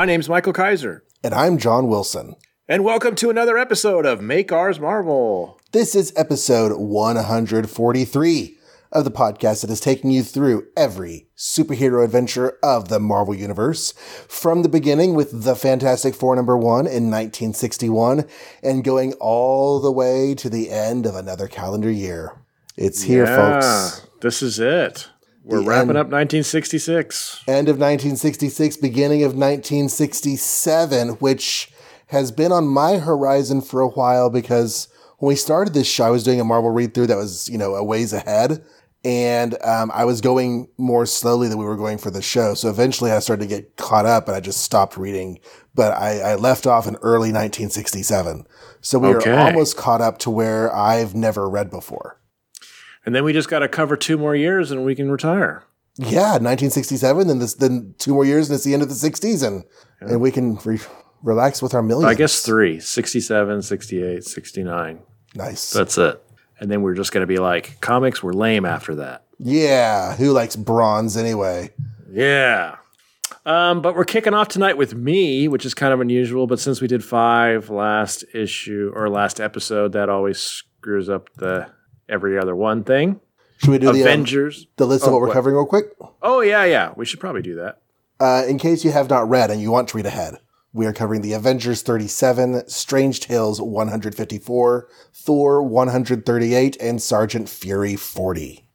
My name's Michael Kaiser. And I'm John Wilson. And welcome to another episode of Make Ours Marvel. This is episode 143 of the podcast that is taking you through every superhero adventure of the Marvel Universe, from the beginning with the Fantastic Four number one in 1961 and going all the way to the end of another calendar year. It's here, Yeah, folks. This is it. We're The wrapping end. up 1966. End of 1966, beginning of 1967, which has been on my horizon for a while because when we started this show, I was doing a Marvel read through that was, you know, a ways ahead. And um, I was going more slowly than we were going for the show. So eventually I started to get caught up and I just stopped reading. But I, I left off in early 1967. So we Okay. are almost caught up to where I've never read before. And then we just got to cover two more years and we can retire. Yeah, 1967, then this, then two more years, and it's the end of the 60s, and and we can re- relax with our millions. I guess three 67, 68, 69. nice. That's it. And then we're just going to be like, comics were lame after that. yeah, who likes bronze anyway? Yeah. Um, but we're kicking off tonight with me, which is kind of unusual. But since we did five last issue or last episode, that always screws up the every other one thing. Should we do the um, Avengers. the list of Oh, what we're what? covering real quick? Oh yeah, yeah. We should probably do that. Uh, in case you have not read and you want to read ahead, we are covering the Avengers 37, Strange Tales 154, Thor 138, and Sergeant Fury 40.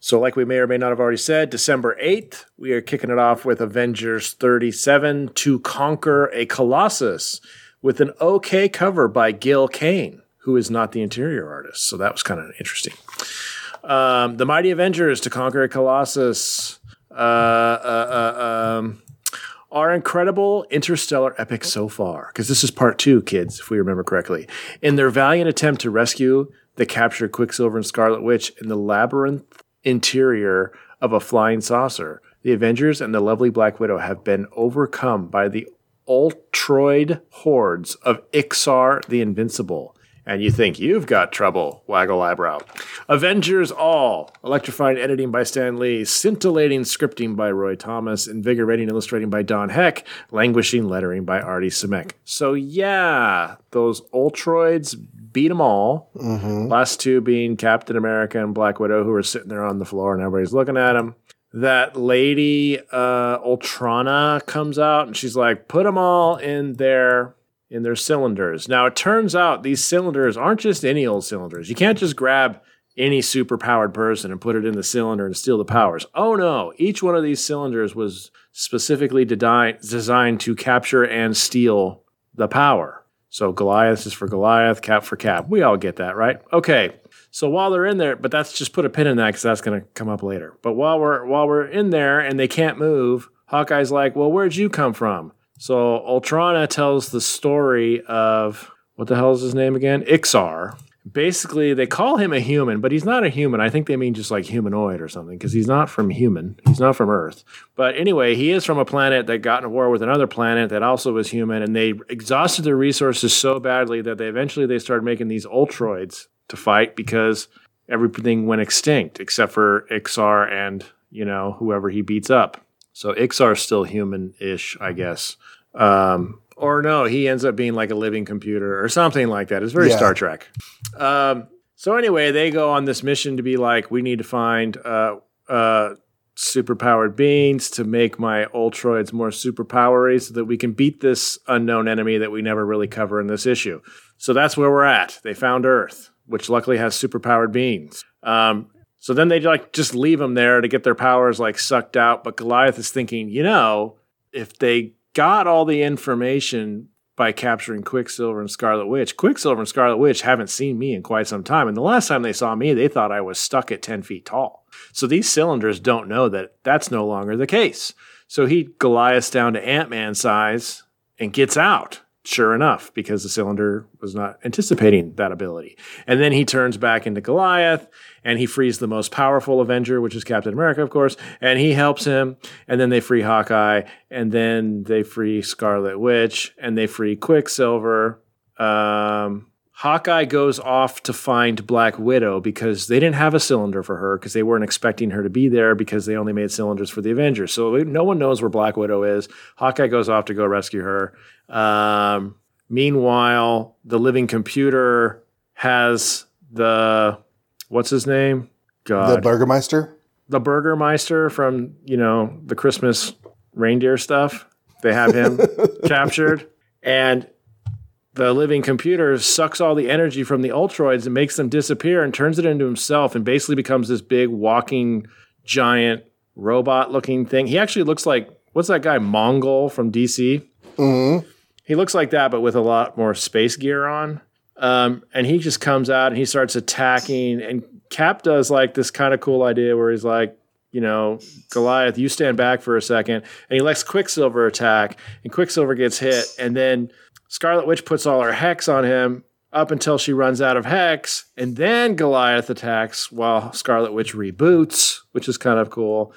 So, like we may or may not have already said, December 8th, we are kicking it off with Avengers 37 to conquer a Colossus with an okay cover by Gil Kane, who is not the interior artist. So, that was kind of interesting. Um, the Mighty Avengers to conquer a Colossus. Uh, uh, uh, um, our incredible interstellar epic so far, because this is part two, kids, if we remember correctly. In their valiant attempt to rescue the captured Quicksilver and Scarlet Witch in the labyrinth interior of a flying saucer, the Avengers and the lovely Black Widow have been overcome by the Ultroid hordes of Ixar the Invincible. And you think you've got trouble, waggle eyebrow. Avengers All, electrifying editing by Stan Lee, scintillating scripting by Roy Thomas, invigorating illustrating by Don Heck, languishing lettering by Artie Simek. So yeah, those Ultroids beat them all. Last two being Captain America and Black Widow, who are sitting there on the floor and everybody's looking at them. That lady, uh, Ultrana, comes out and she's like, put them all in their in their cylinders. Now it turns out these cylinders aren't just any old cylinders. You can't just grab any super powered person and put it in the cylinder and steal the powers. Oh no, each one of these cylinders was specifically dedi- designed to capture and steal the power. So Goliath is for Goliath, Cap for Cap. We all get that, right? Okay. So while they're in there, but that's just put a pin in that because that's going to come up later. But while we're while we're in there and they can't move, Hawkeye's like, "Well, where'd you come from?" So Ultrana tells the story of what the hell is his name again? Ixar. Basically, they call him a human, but he's not a human. I think they mean just like humanoid or something because he's not from human. He's not from Earth. But anyway, he is from a planet that got in war with another planet that also was human, and they exhausted their resources so badly that they eventually they started making these Ultroids to fight because everything went extinct except for Ixar and you know whoever he beats up. So Ixar's still human-ish, I guess. Um, or no, he ends up being like a living computer or something like that. It's very Yeah. Star Trek. Um, so anyway, they go on this mission to be like, we need to find uh, uh, superpowered beings to make my Ultroids more superpowery so that we can beat this unknown enemy that we never really cover in this issue. So that's where we're at. They found Earth, which luckily has superpowered beings. Um, so then they like just leave them there to get their powers like sucked out. But Goliath is thinking, you know, if they got all the information by capturing Quicksilver and Scarlet Witch, Quicksilver and Scarlet Witch haven't seen me in quite some time. And the last time they saw me, they thought I was stuck at 10 feet tall. So these cylinders don't know that that's no longer the case. So he Goliaths down to Ant Man size and gets out. Sure enough, because the cylinder was not anticipating that ability. And then he turns back into Goliath and he frees the most powerful Avenger, which is Captain America, of course, and he helps him. And then they free Hawkeye, and then they free Scarlet Witch, and they free Quicksilver. Um, Hawkeye goes off to find Black Widow because they didn't have a cylinder for her because they weren't expecting her to be there because they only made cylinders for the Avengers. So no one knows where Black Widow is. Hawkeye goes off to go rescue her. Um, meanwhile, the living computer has the what's his name? God, the Burgermeister. The Burgermeister from you know the Christmas reindeer stuff. They have him captured, and the living computer sucks all the energy from the Ultroids and makes them disappear and turns it into himself and basically becomes this big walking giant robot looking thing. He actually looks like what's that guy Mongul from DC? Mm-hmm. He looks like that, but with a lot more space gear on. Um, and he just comes out and he starts attacking. And Cap does like this kind of cool idea where he's like, you know, Goliath, you stand back for a second. And he lets Quicksilver attack, and Quicksilver gets hit. And then Scarlet Witch puts all her hex on him up until she runs out of hex, and then Goliath attacks while Scarlet Witch reboots, which is kind of cool.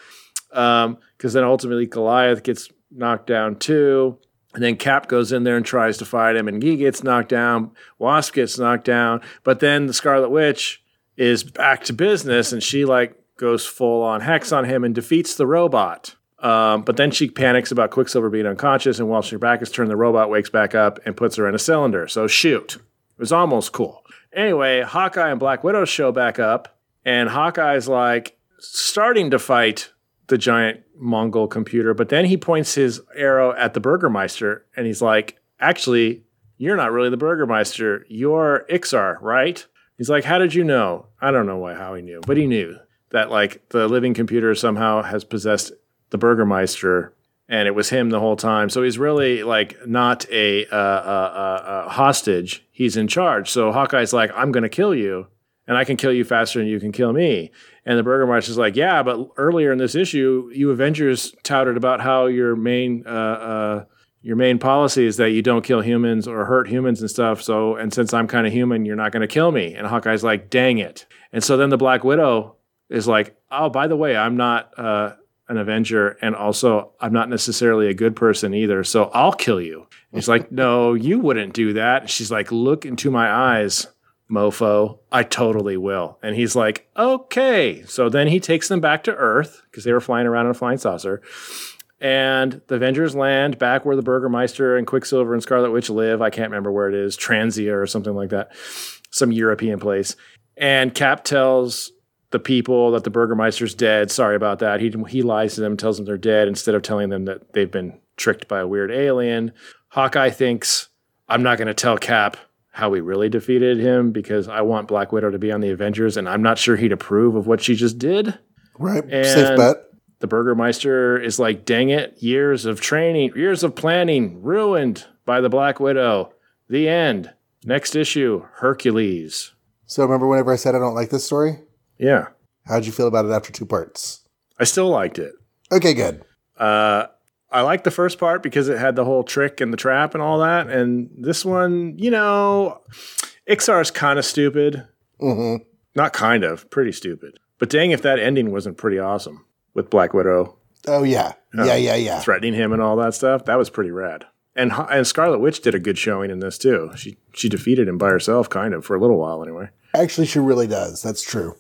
Because um, then ultimately Goliath gets knocked down too. And then Cap goes in there and tries to fight him, and he gets knocked down. Wasp gets knocked down, but then the Scarlet Witch is back to business, and she like goes full on hex on him and defeats the robot. Um, but then she panics about Quicksilver being unconscious, and while her back is turned, the robot wakes back up and puts her in a cylinder. So shoot, it was almost cool. Anyway, Hawkeye and Black Widow show back up, and Hawkeye's like starting to fight the giant Mongul computer, but then he points his arrow at the Burgermeister, and he's like, "Actually, you're not really the Burgermeister. You're Ixar, right?" He's like, "How did you know?" I don't know why how he knew, but he knew that like the living computer somehow has possessed the Burgermeister, and it was him the whole time. So he's really like not a, uh, uh, uh, hostage. He's in charge. So Hawkeye's like, I'm going to kill you, and I can kill you faster than you can kill me. And the Burgermeister's like, Yeah, but earlier in this issue, you Avengers touted about how your main uh, uh, your main policy is that you don't kill humans or hurt humans and stuff. So, and since I'm kind of human, you're not going to kill me. And Hawkeye's like, dang it. And so then the Black Widow is like, oh, by the way, I'm not, uh, an Avenger, and also I'm not necessarily a good person either, so I'll kill you. And he's like, No, you wouldn't do that. And she's like, Look into my eyes, mofo. I totally will. And he's like, Okay. So then he takes them back to Earth because they were flying around in a flying saucer. And the Avengers land back where the Burgermeister and Quicksilver and Scarlet Witch live. I can't remember where it is, Transia or something like that, some European place. And Cap tells the people that the Burgermeister's dead. Sorry about that. He he lies to them, tells them they're dead instead of telling them that they've been tricked by a weird alien. Hawkeye thinks I'm not going to tell Cap how we really defeated him because I want Black Widow to be on the Avengers, and I'm not sure he'd approve of what she just did. Right, and safe bet. The Burgermeister is like, "Dang it! Years of training, years of planning, ruined by the Black Widow." The end. Next issue, Hercules. So remember whenever I said I don't like this story? Yeah. How'd you feel about it after two parts? I still liked it. Okay, good. Uh, I liked the first part because it had the whole trick and the trap and all that. And this one, you know, Ixar's kind of stupid. Mm-hmm. Not kind of, pretty stupid. But dang, if that ending wasn't pretty awesome with Black Widow. Oh yeah, uh, yeah, yeah, yeah. Threatening him and all that stuff. That was pretty rad. And and Scarlet Witch did a good showing in this too. She she defeated him by herself, kind of for a little while anyway. Actually, she really does. That's true.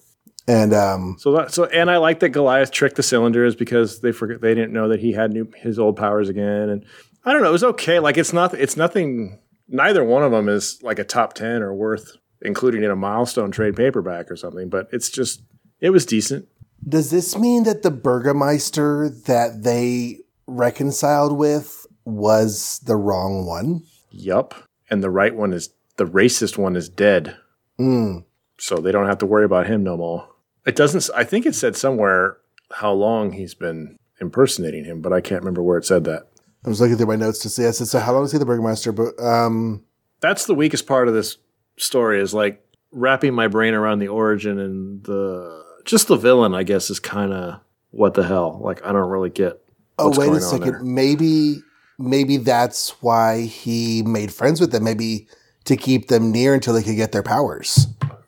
And um, so that, so and I like that Goliath tricked the cylinders because they forget they didn't know that he had new his old powers again. And I don't know, it was okay. Like it's not it's nothing. Neither one of them is like a top ten or worth including in a milestone trade paperback or something. But it's just it was decent. Does this mean that the Burgermeister that they reconciled with was the wrong one? Yup. And the right one is the racist one is dead. Mm. So they don't have to worry about him no more. It doesn't. I think it said somewhere how long he's been impersonating him, but I can't remember where it said that. I was looking through my notes to see. I said, "So how long is he the Burgermeister?" But um, that's the weakest part of this story is like wrapping my brain around the origin and the just the villain. I guess is kind of what the hell. Like I don't really get. Oh wait a second. Maybe maybe that's why he made friends with them. Maybe to keep them near until they could get their powers.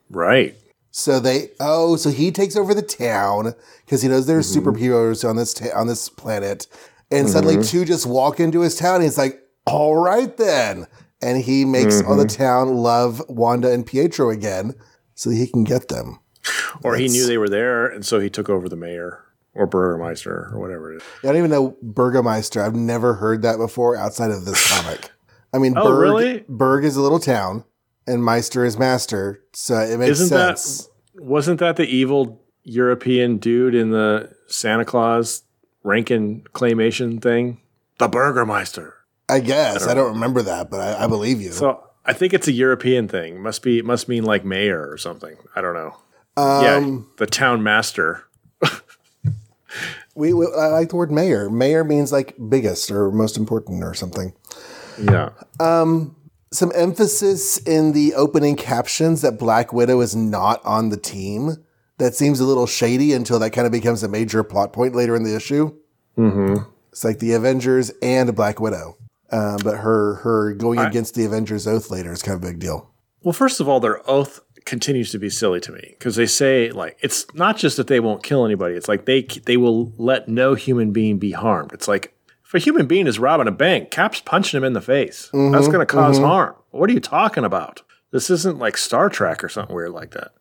Right. So they oh, so he takes over the town because he knows there's mm-hmm. superheroes on this ta- on this planet, and mm-hmm. suddenly two just walk into his town. And he's like, "All right then," and he makes all the town love Wanda and Pietro again so he can get them. Or he knew they were there, and so he took over the mayor or Burgermeister or whatever it is. I don't even know Burgermeister. I've never heard that before outside of this comic. I mean, Oh, Berg, really? Berg is a little town, and Meister is master, so it makes Isn't that- sense. Wasn't that the evil European dude in the Santa Claus Rankin claymation thing? The Burgermeister. I guess I don't remember that, but I, I believe you. So I think it's a European thing. Must be must mean like mayor or something. I don't know. um, yeah, the town master. we, we I like the word mayor. Mayor means like biggest or most important or something. Yeah. Some emphasis in the opening captions that Black Widow is not on the team. That seems a little shady until that kind of becomes a major plot point later in the issue. Mm-hmm. It's like the Avengers and Black Widow. Uh, but her her going I- against the Avengers oath later is kind of a big deal. Well, first of all, their oath continues to be silly to me because they say like it's not just that they won't kill anybody. It's like they they will let no human being be harmed. It's like if a human being is robbing a bank, Cap's punching him in the face. Mm-hmm, That's going to because mm-hmm. harm. What are you talking about? This isn't like Star Trek or something weird like that.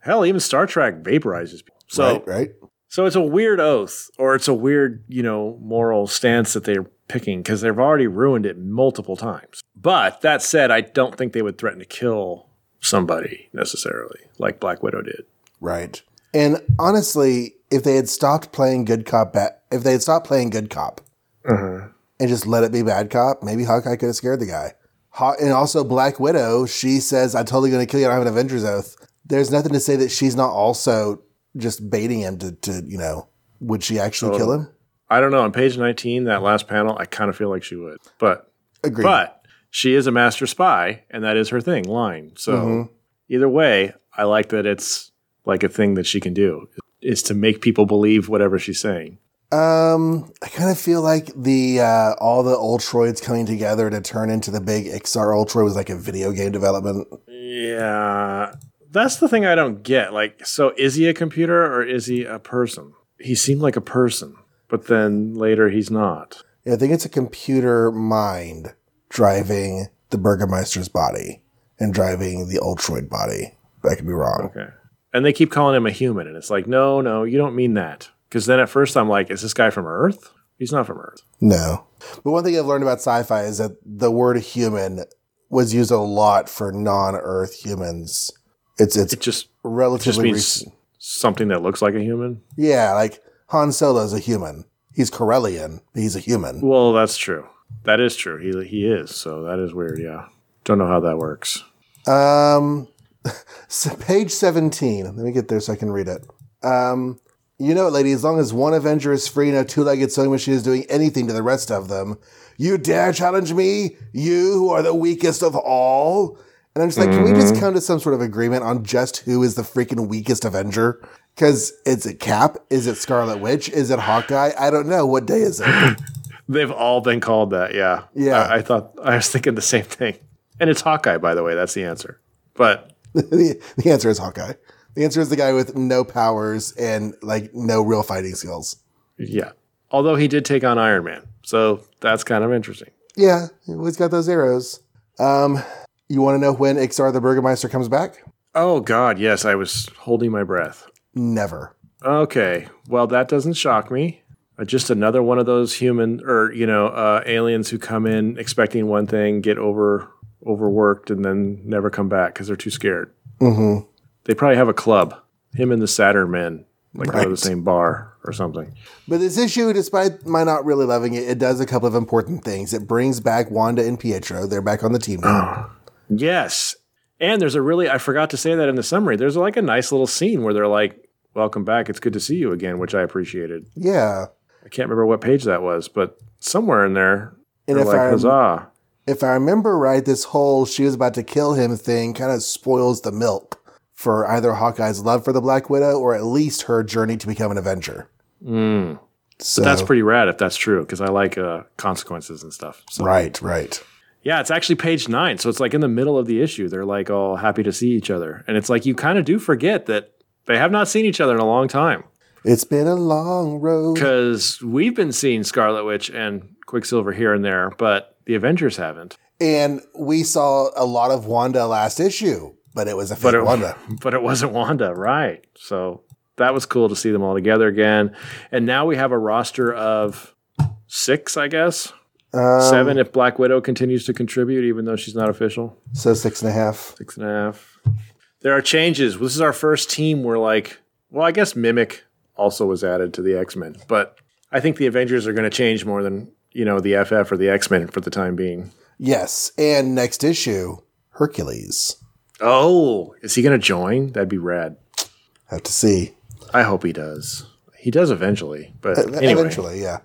Hell, even Star Trek vaporizes people. So right, right. So it's a weird oath, or it's a weird, you know, moral stance that they're picking because they've already ruined it multiple times. But that said, I don't think they would threaten to kill somebody necessarily, like Black Widow did. Right. And honestly, if they had stopped playing good cop, ba- if they had stopped playing good cop Uh-huh. and just let it be bad cop, maybe Hawkeye could have scared the guy. Haw- and also Black Widow, she says, "I'm totally going to kill you. I don't have an Avengers oath." There's nothing to say that she's not also just baiting him to, to you know, would she actually kill him? I don't know. On page 19, that last panel, I kind of feel like she would. But Agreed. but she is a master spy, and that is her thing, lying. So Mhm. either way, I like that it's like a thing that she can do is to make people believe whatever she's saying. Um, I kind of feel like the uh, all the Ultroids coming together to turn into the big Ixar Ultroid was like a video game development. Yeah. That's the thing I don't get. Like, so is he a computer or is he a person? He seemed like a person, but then later he's not. Yeah, I think it's a computer mind driving the Burgermeister's body and driving the Ultroid body. I could be wrong. Okay. And they keep calling him a human, and it's like, no, no, you don't mean that. Because then at first I'm like, is this guy from Earth? He's not from Earth. No. But one thing I've learned about sci-fi is that the word human was used a lot for non-Earth humans. It's it's It just just relatively means recent. something that looks like a human. Yeah, like Han Solo is a human. He's Corellian, he's a human. Well, that's true. That is true. He he is. So that is weird. Yeah. Don't know how that works. Um, so page 17. Let me get there so I can read it. Um, you know it, lady. As long as one Avenger is free, no two-legged sewing machine is doing anything to the rest of them. You dare challenge me? You who are the weakest of all? And I'm just like, can we just mm-hmm. come to some sort of agreement on just who is the freaking weakest Avenger? Because is it Cap? Is it Scarlet Witch? Is it Hawkeye? I don't know. What day is it? They've all been called that. Yeah. Yeah. I, I thought I was thinking the same thing. And it's Hawkeye, by the way. That's the answer. But the, the answer is Hawkeye. The answer is the guy with no powers and like no real fighting skills. yeah. Although he did take on Iron Man. So that's kind of interesting. Yeah, he's got those arrows. Um, you want to know when Ixar the Burgermeister comes back? Oh, God. Yes. I was holding my breath. Never. Okay. Well, that doesn't shock me. Uh, just another one of those human or, you know, uh, aliens who come in expecting one thing, get over overworked, and then never come back because they're too scared. Mm-hmm. They probably have a club. Him and the Saturn men, like go to the same bar or something. But this issue, despite my not really loving it, it does a couple of important things. It brings back Wanda and Pietro. They're back on the team now. Oh, yes. And there's a really, I forgot to say that in the summary. There's like a nice little scene where they're like, Welcome back. It's good to see you again, which I appreciated. yeah. I can't remember what page that was, but somewhere in there, And if like, I, Huzzah. if I remember right, this whole she was about to kill him thing kind of spoils the milk for either Hawkeye's love for the Black Widow or at least her journey to become an Avenger. Mm. So That's pretty rad if that's true, because I like uh, consequences and stuff. So, right, right. Yeah, it's actually page nine. So it's like in the middle of the issue. They're like all happy to see each other. And it's like you kind of do forget that they have not seen each other in a long time. It's been a long road. because we've been seeing Scarlet Witch and Quicksilver here and there, but The Avengers haven't. And we saw a lot of Wanda last issue, but it was a But it, Wanda. but it wasn't Wanda, right? So that was cool to see them all together again. And now we have a roster of six, I guess. Um, Seven if Black Widow continues to contribute, even though she's not official. So six and a half. Six and a half. There are changes. This is our first team where, like, well, I guess Mimic also was added to the X Men, but I think the Avengers are going to change more than you know the FF or the X Men for the time being. Yes. And next issue, Hercules. Oh, is he going to join? That'd be rad. Have to see. I hope he does. He does eventually, but anyway, Eventually, yeah.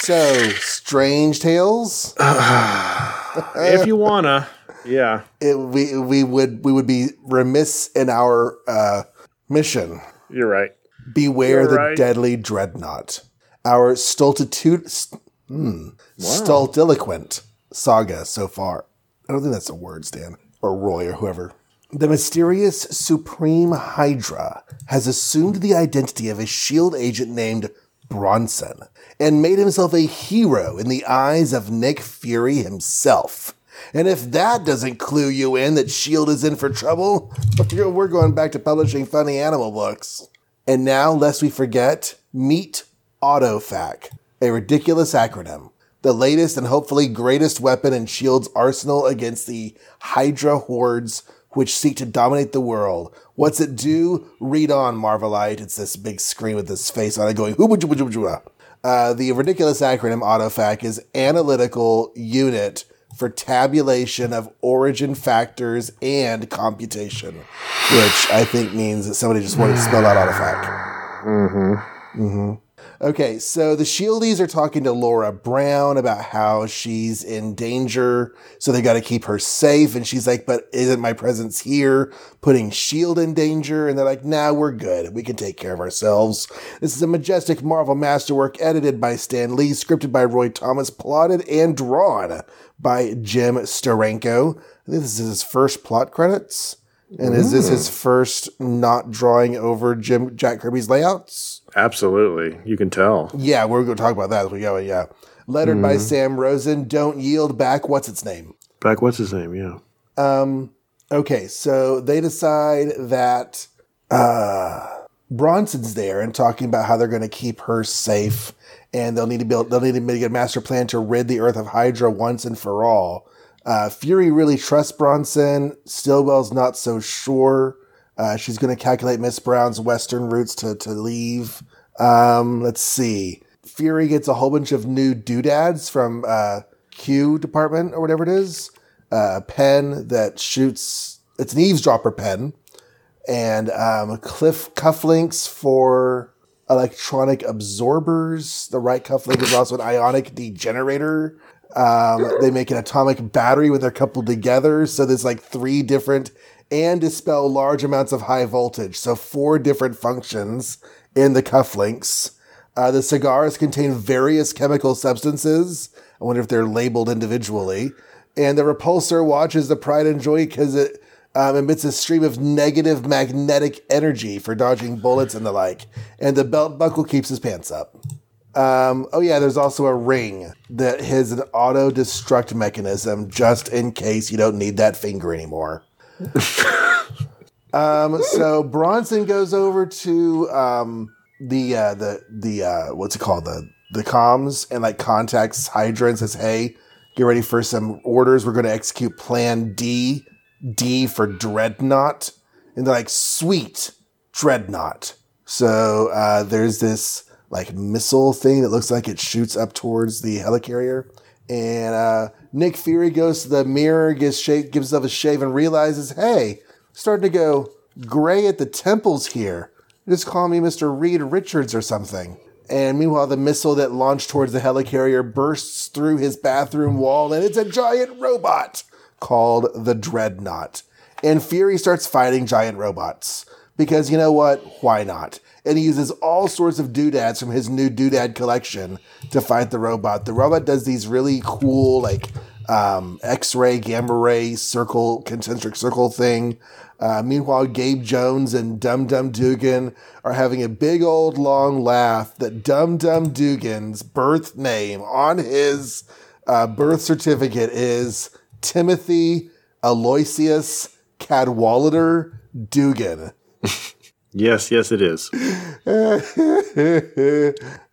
So, Strange Tales. if you wanna, yeah, It, we we would we would be remiss in our uh, mission. you're right. Beware You're the right. deadly dreadnought. Our stultitude, st- hmm, stultiloquent saga so far. I don't think that's a word, Stan or Roy or whoever. The mysterious Supreme Hydra has assumed the identity of a shield agent named Bronson and made himself a hero in the eyes of Nick Fury himself. And if that doesn't clue you in that S.H.I.E.L.D. is in for trouble, we're going back to publishing funny animal books. And now, lest we forget, meet AutoFac, a ridiculous acronym. The latest and hopefully greatest weapon in S.H.I.E.L.D.'s arsenal against the Hydra hordes which seek to dominate the world. What's it do? Read on, Marvelite. It's this big screen with this face on it going, "Hooba jooba jooba jooba." uh, the ridiculous acronym AutoFac is Analytical Unit for Tabulation of Origin Factors and Computation, which I think means that somebody just wanted to spell out AutoFac. Okay, so the Shieldies are talking to Laura Brown about how she's in danger, so they got to keep her safe. And she's like, "But isn't my presence here putting Shield in danger?" And they're like, "Nah, we're good. We can take care of ourselves." This is a majestic Marvel masterwork, edited by Stan Lee, scripted by Roy Thomas, plotted and drawn by Jim Steranko. I think this is his first plot credits. And is this mm. his first not drawing over Jim Jack Kirby's layouts? Absolutely, you can tell. Yeah, we're going to talk about that as we go. Yeah. Lettered by Sam Rosen. Don't yield back. What's its name? Back, what's his name? Yeah, Um, okay, so they decide that uh, Bronson's there and talking about how they're going to keep her safe, and they'll need to build. They'll need to make a master plan to rid the Earth of Hydra once and for all. Uh, Fury really trusts Bronson. Sitwell's not so sure. Uh, she's going to calculate Miss Brown's western routes to to leave. Um, let's see. Fury gets a whole bunch of new doodads from uh, Q department or whatever it is. Uh, a pen that shoots. It's an eavesdropper pen, and um, cliff cufflinks for electronic absorbers. The right cufflink is also an ionic degenerator. Um, they make an atomic battery when they're coupled together. So there's like three different and dispel large amounts of high voltage. So four different functions in the cufflinks. Uh, the cigars contain various chemical substances. I wonder if they're labeled individually. And the repulsor watches the pride and joy because it um, emits a stream of negative magnetic energy for dodging bullets and the like. And the belt buckle keeps his pants up. Um, oh yeah, there's also a ring that has an auto destruct mechanism just in case you don't need that finger anymore. um, so Bronson goes over to um, the uh, the the uh, what's it called the the comms and like contacts Hydra and says, "Hey, get ready for some orders. We're going to execute Plan D, D for Dreadnought." And they're like, "Sweet, Dreadnought." So uh, there's this like missile thing that looks like it shoots up towards the helicarrier. And uh, Nick Fury goes to the mirror, gives shake, gives himself a shave, and realizes, hey, starting to go gray at the temples here. Just call me Mr. Reed Richards or something. And meanwhile, the missile that launched towards the helicarrier bursts through his bathroom wall, and it's a giant robot called the Dreadnought. And Fury starts fighting giant robots. Because you know what? Why not? And he uses all sorts of doodads from his new doodad collection to fight the robot. The robot does these really cool, like, um, X-ray, gamma ray, circle, concentric circle thing. Uh, meanwhile, Gabe Jones and Dum Dum Dugan are having a big old long laugh that Dum Dum Dugan's birth name on his uh, birth certificate is Timothy Aloysius Cadwallader Dugan. Yes, yes, it is.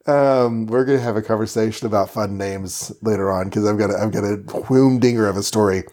um, we're gonna have a conversation about fun names later on because I've got a, I've got a whoomdinger of a story.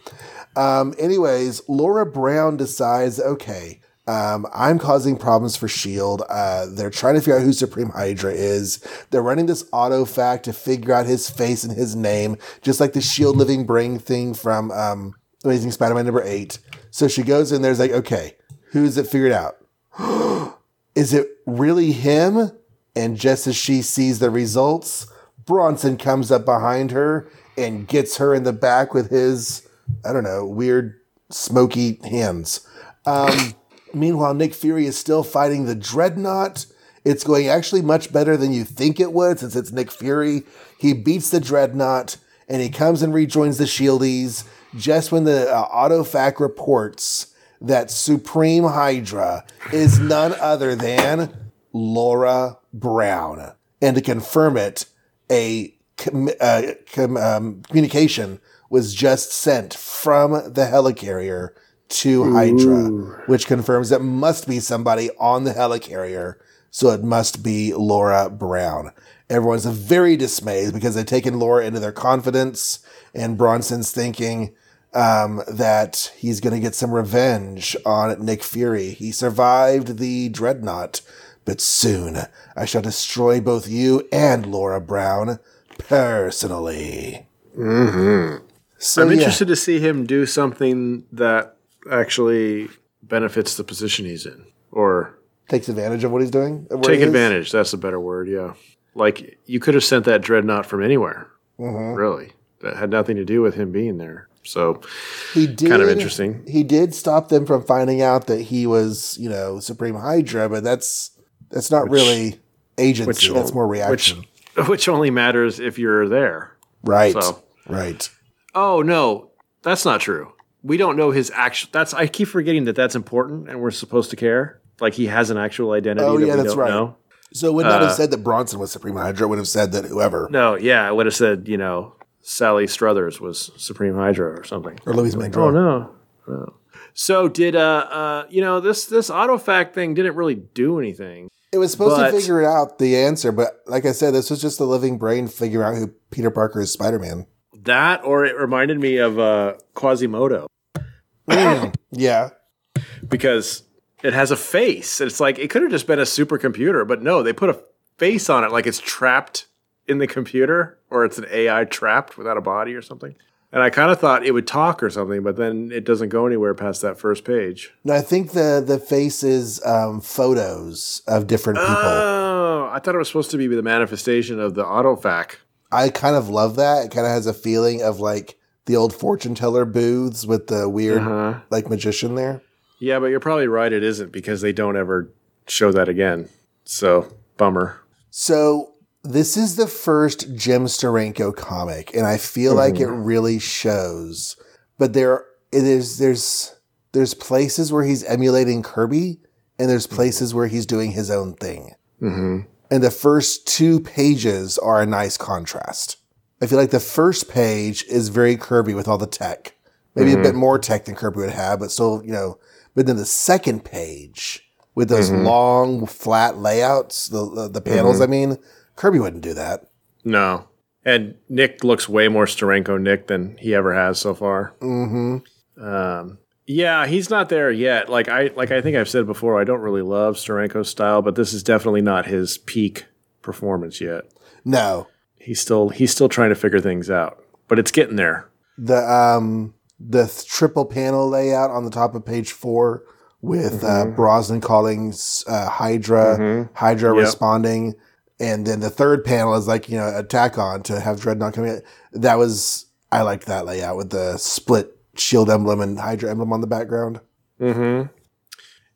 Um, anyways, Laura Brown decides, okay, um, I'm causing problems for Shield. Uh, they're trying to figure out who Supreme Hydra is. They're running this AutoFac to figure out his face and his name, just like the Shield living brain thing from um, Amazing Spider-Man number eight. So she goes in there's like, okay, who's it figured out? is it really him? And just as she sees the results, Bronson comes up behind her and gets her in the back with his, I don't know, weird smoky hands. Um, meanwhile, Nick Fury is still fighting the Dreadnought. It's going actually much better than you think it would since it's Nick Fury. He beats the Dreadnought and he comes and rejoins the Shieldies just when the uh, Autofac reports that Supreme Hydra is none other than Laura Brown. And to confirm it, a com- uh, com- um, communication was just sent from the helicarrier to Hydra, which confirms it must be somebody on the helicarrier. So it must be Laura Brown. Everyone's very dismayed because they've taken Laura into their confidence, and Bronson's thinking um, that he's going to get some revenge on Nick Fury. He survived the dreadnought, but soon I shall destroy both you and Laura Brown personally. Mm-hmm. So, I'm yeah. interested to see him do something that actually benefits the position he's in, or takes advantage of what he's doing. take he is. advantage. That's a better word. Yeah, like you could have sent that dreadnought from anywhere. Mm-hmm. Really, that had nothing to do with him being there. So He did kind of interesting. He did stop them from finding out that he was, you know, Supreme Hydra, but that's that's not really agency. which- that's more reaction. Which which only matters if you're there. right. so- Right. Oh no, that's not true. We don't know his actual. That's I keep forgetting that that's important, and we're supposed to care. Like he has an actual identity. Oh, that yeah, that's right. Know. So it would not Uh, have said that Bronson was Supreme Hydra. It would have said that whoever No, yeah, I would have said you know Sally Struthers was Supreme Hydra or something. or Louise Mangro. Oh no. no. So did uh uh you know this this autofac thing didn't really do anything. It was supposed But- to figure out the answer, but like I said, this was just the living brain figuring out who Peter Parker is Spider Man. That or it reminded me of uh Quasimodo Yeah. because it has a face. It's like it could have just been a supercomputer, but no, they put a face on it like it's trapped in the computer or it's an AI trapped without a body or something. And I kind of thought it would talk or something, but then it doesn't go anywhere past that first page. No, I think the the face is um, photos of different people. Oh, I thought it was supposed to be the manifestation of the autofac. I kind of love that. It kind of has a feeling of like the old fortune teller booths with the weird Uh-huh. like magician there. Yeah, but you're probably right. It isn't because they don't ever show that again. So bummer. So this is the first Jim Steranko comic, and I feel like it really shows. But there it is there's there's places where he's emulating Kirby, and there's places where he's doing his own thing. Mm-hmm. And the first two pages are a nice contrast. I feel like the first page is very Kirby with all the tech. Maybe a bit more tech than Kirby would have, but still, you know. But then the second page with those long, flat layouts, the the, the panels, I mean, Kirby wouldn't do that. No. And Nick looks way more Steranko Nick than he ever has so far. Mm-hmm. Um, yeah, he's not there yet. Like I like I think I've said before, I don't really love Steranko's style, but this is definitely not his peak performance yet. No, He's still he's still trying to figure things out, but it's getting there. the um the triple panel layout on the top of page four with uh, Brosnan calling uh, Hydra, Hydra Yep. responding, and then the third panel is like you know attack on to have Dreadnought coming. in. That was I liked that layout with the split shield emblem and Hydra emblem on the background. Mm-hmm.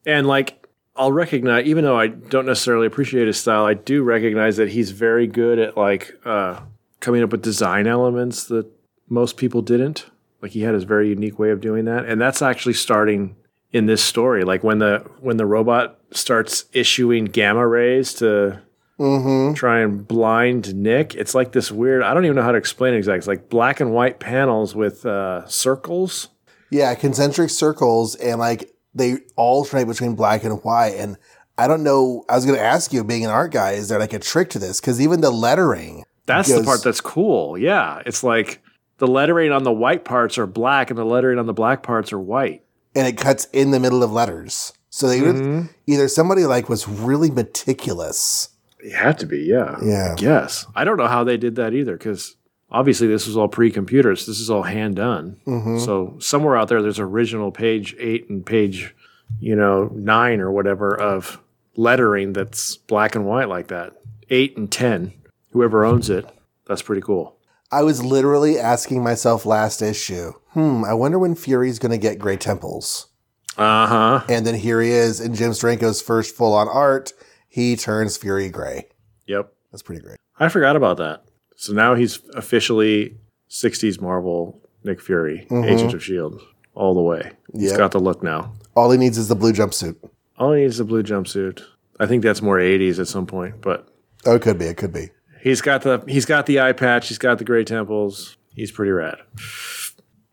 And like, I'll recognize, even though I don't necessarily appreciate his style, I do recognize that he's very good at like uh, coming up with design elements that most people didn't. Like he had his very unique way of doing that, and that's actually starting in this story. Like when the when the robot starts issuing gamma rays to Mm-hmm. try and blind Nick. It's like this weird. I don't even know how to explain it exactly. It's like black and white panels with uh, circles. Yeah, concentric circles, and like they alternate between black and white. And I don't know. I was going to ask you, being an art guy, is there like a trick to this? Because even the lettering, That's the part that's cool. Yeah, it's like the lettering on the white parts are black and the lettering on the black parts are white. and it cuts in the middle of letters. So they Mm-hmm. either somebody like was really meticulous. It had to be, yeah. Yeah. Yes. I don't know how they did that either because obviously this was all pre-computers. This is all hand done. Mm-hmm. So somewhere out there, there's original page eight and page, you know, nine or whatever of lettering that's black and white like that. Eight and ten. Whoever owns it, that's pretty cool. I was literally asking myself last issue, hmm, I wonder when Fury's going to get gray temples. Uh huh. And then here he is in Jim Steranko's first full on art. He turns Fury gray. Yep. That's pretty great. I forgot about that. So now he's officially 60s Marvel Nick Fury, Agents of S.H.I.E.L.D. All the way. He's Yep. got the look now. All he needs is the blue jumpsuit. All he needs is a blue jumpsuit. I think that's more 80s at some point, but Oh, it could be. It could be. he's got the he's got the eye patch, he's got the gray temples. He's pretty rad.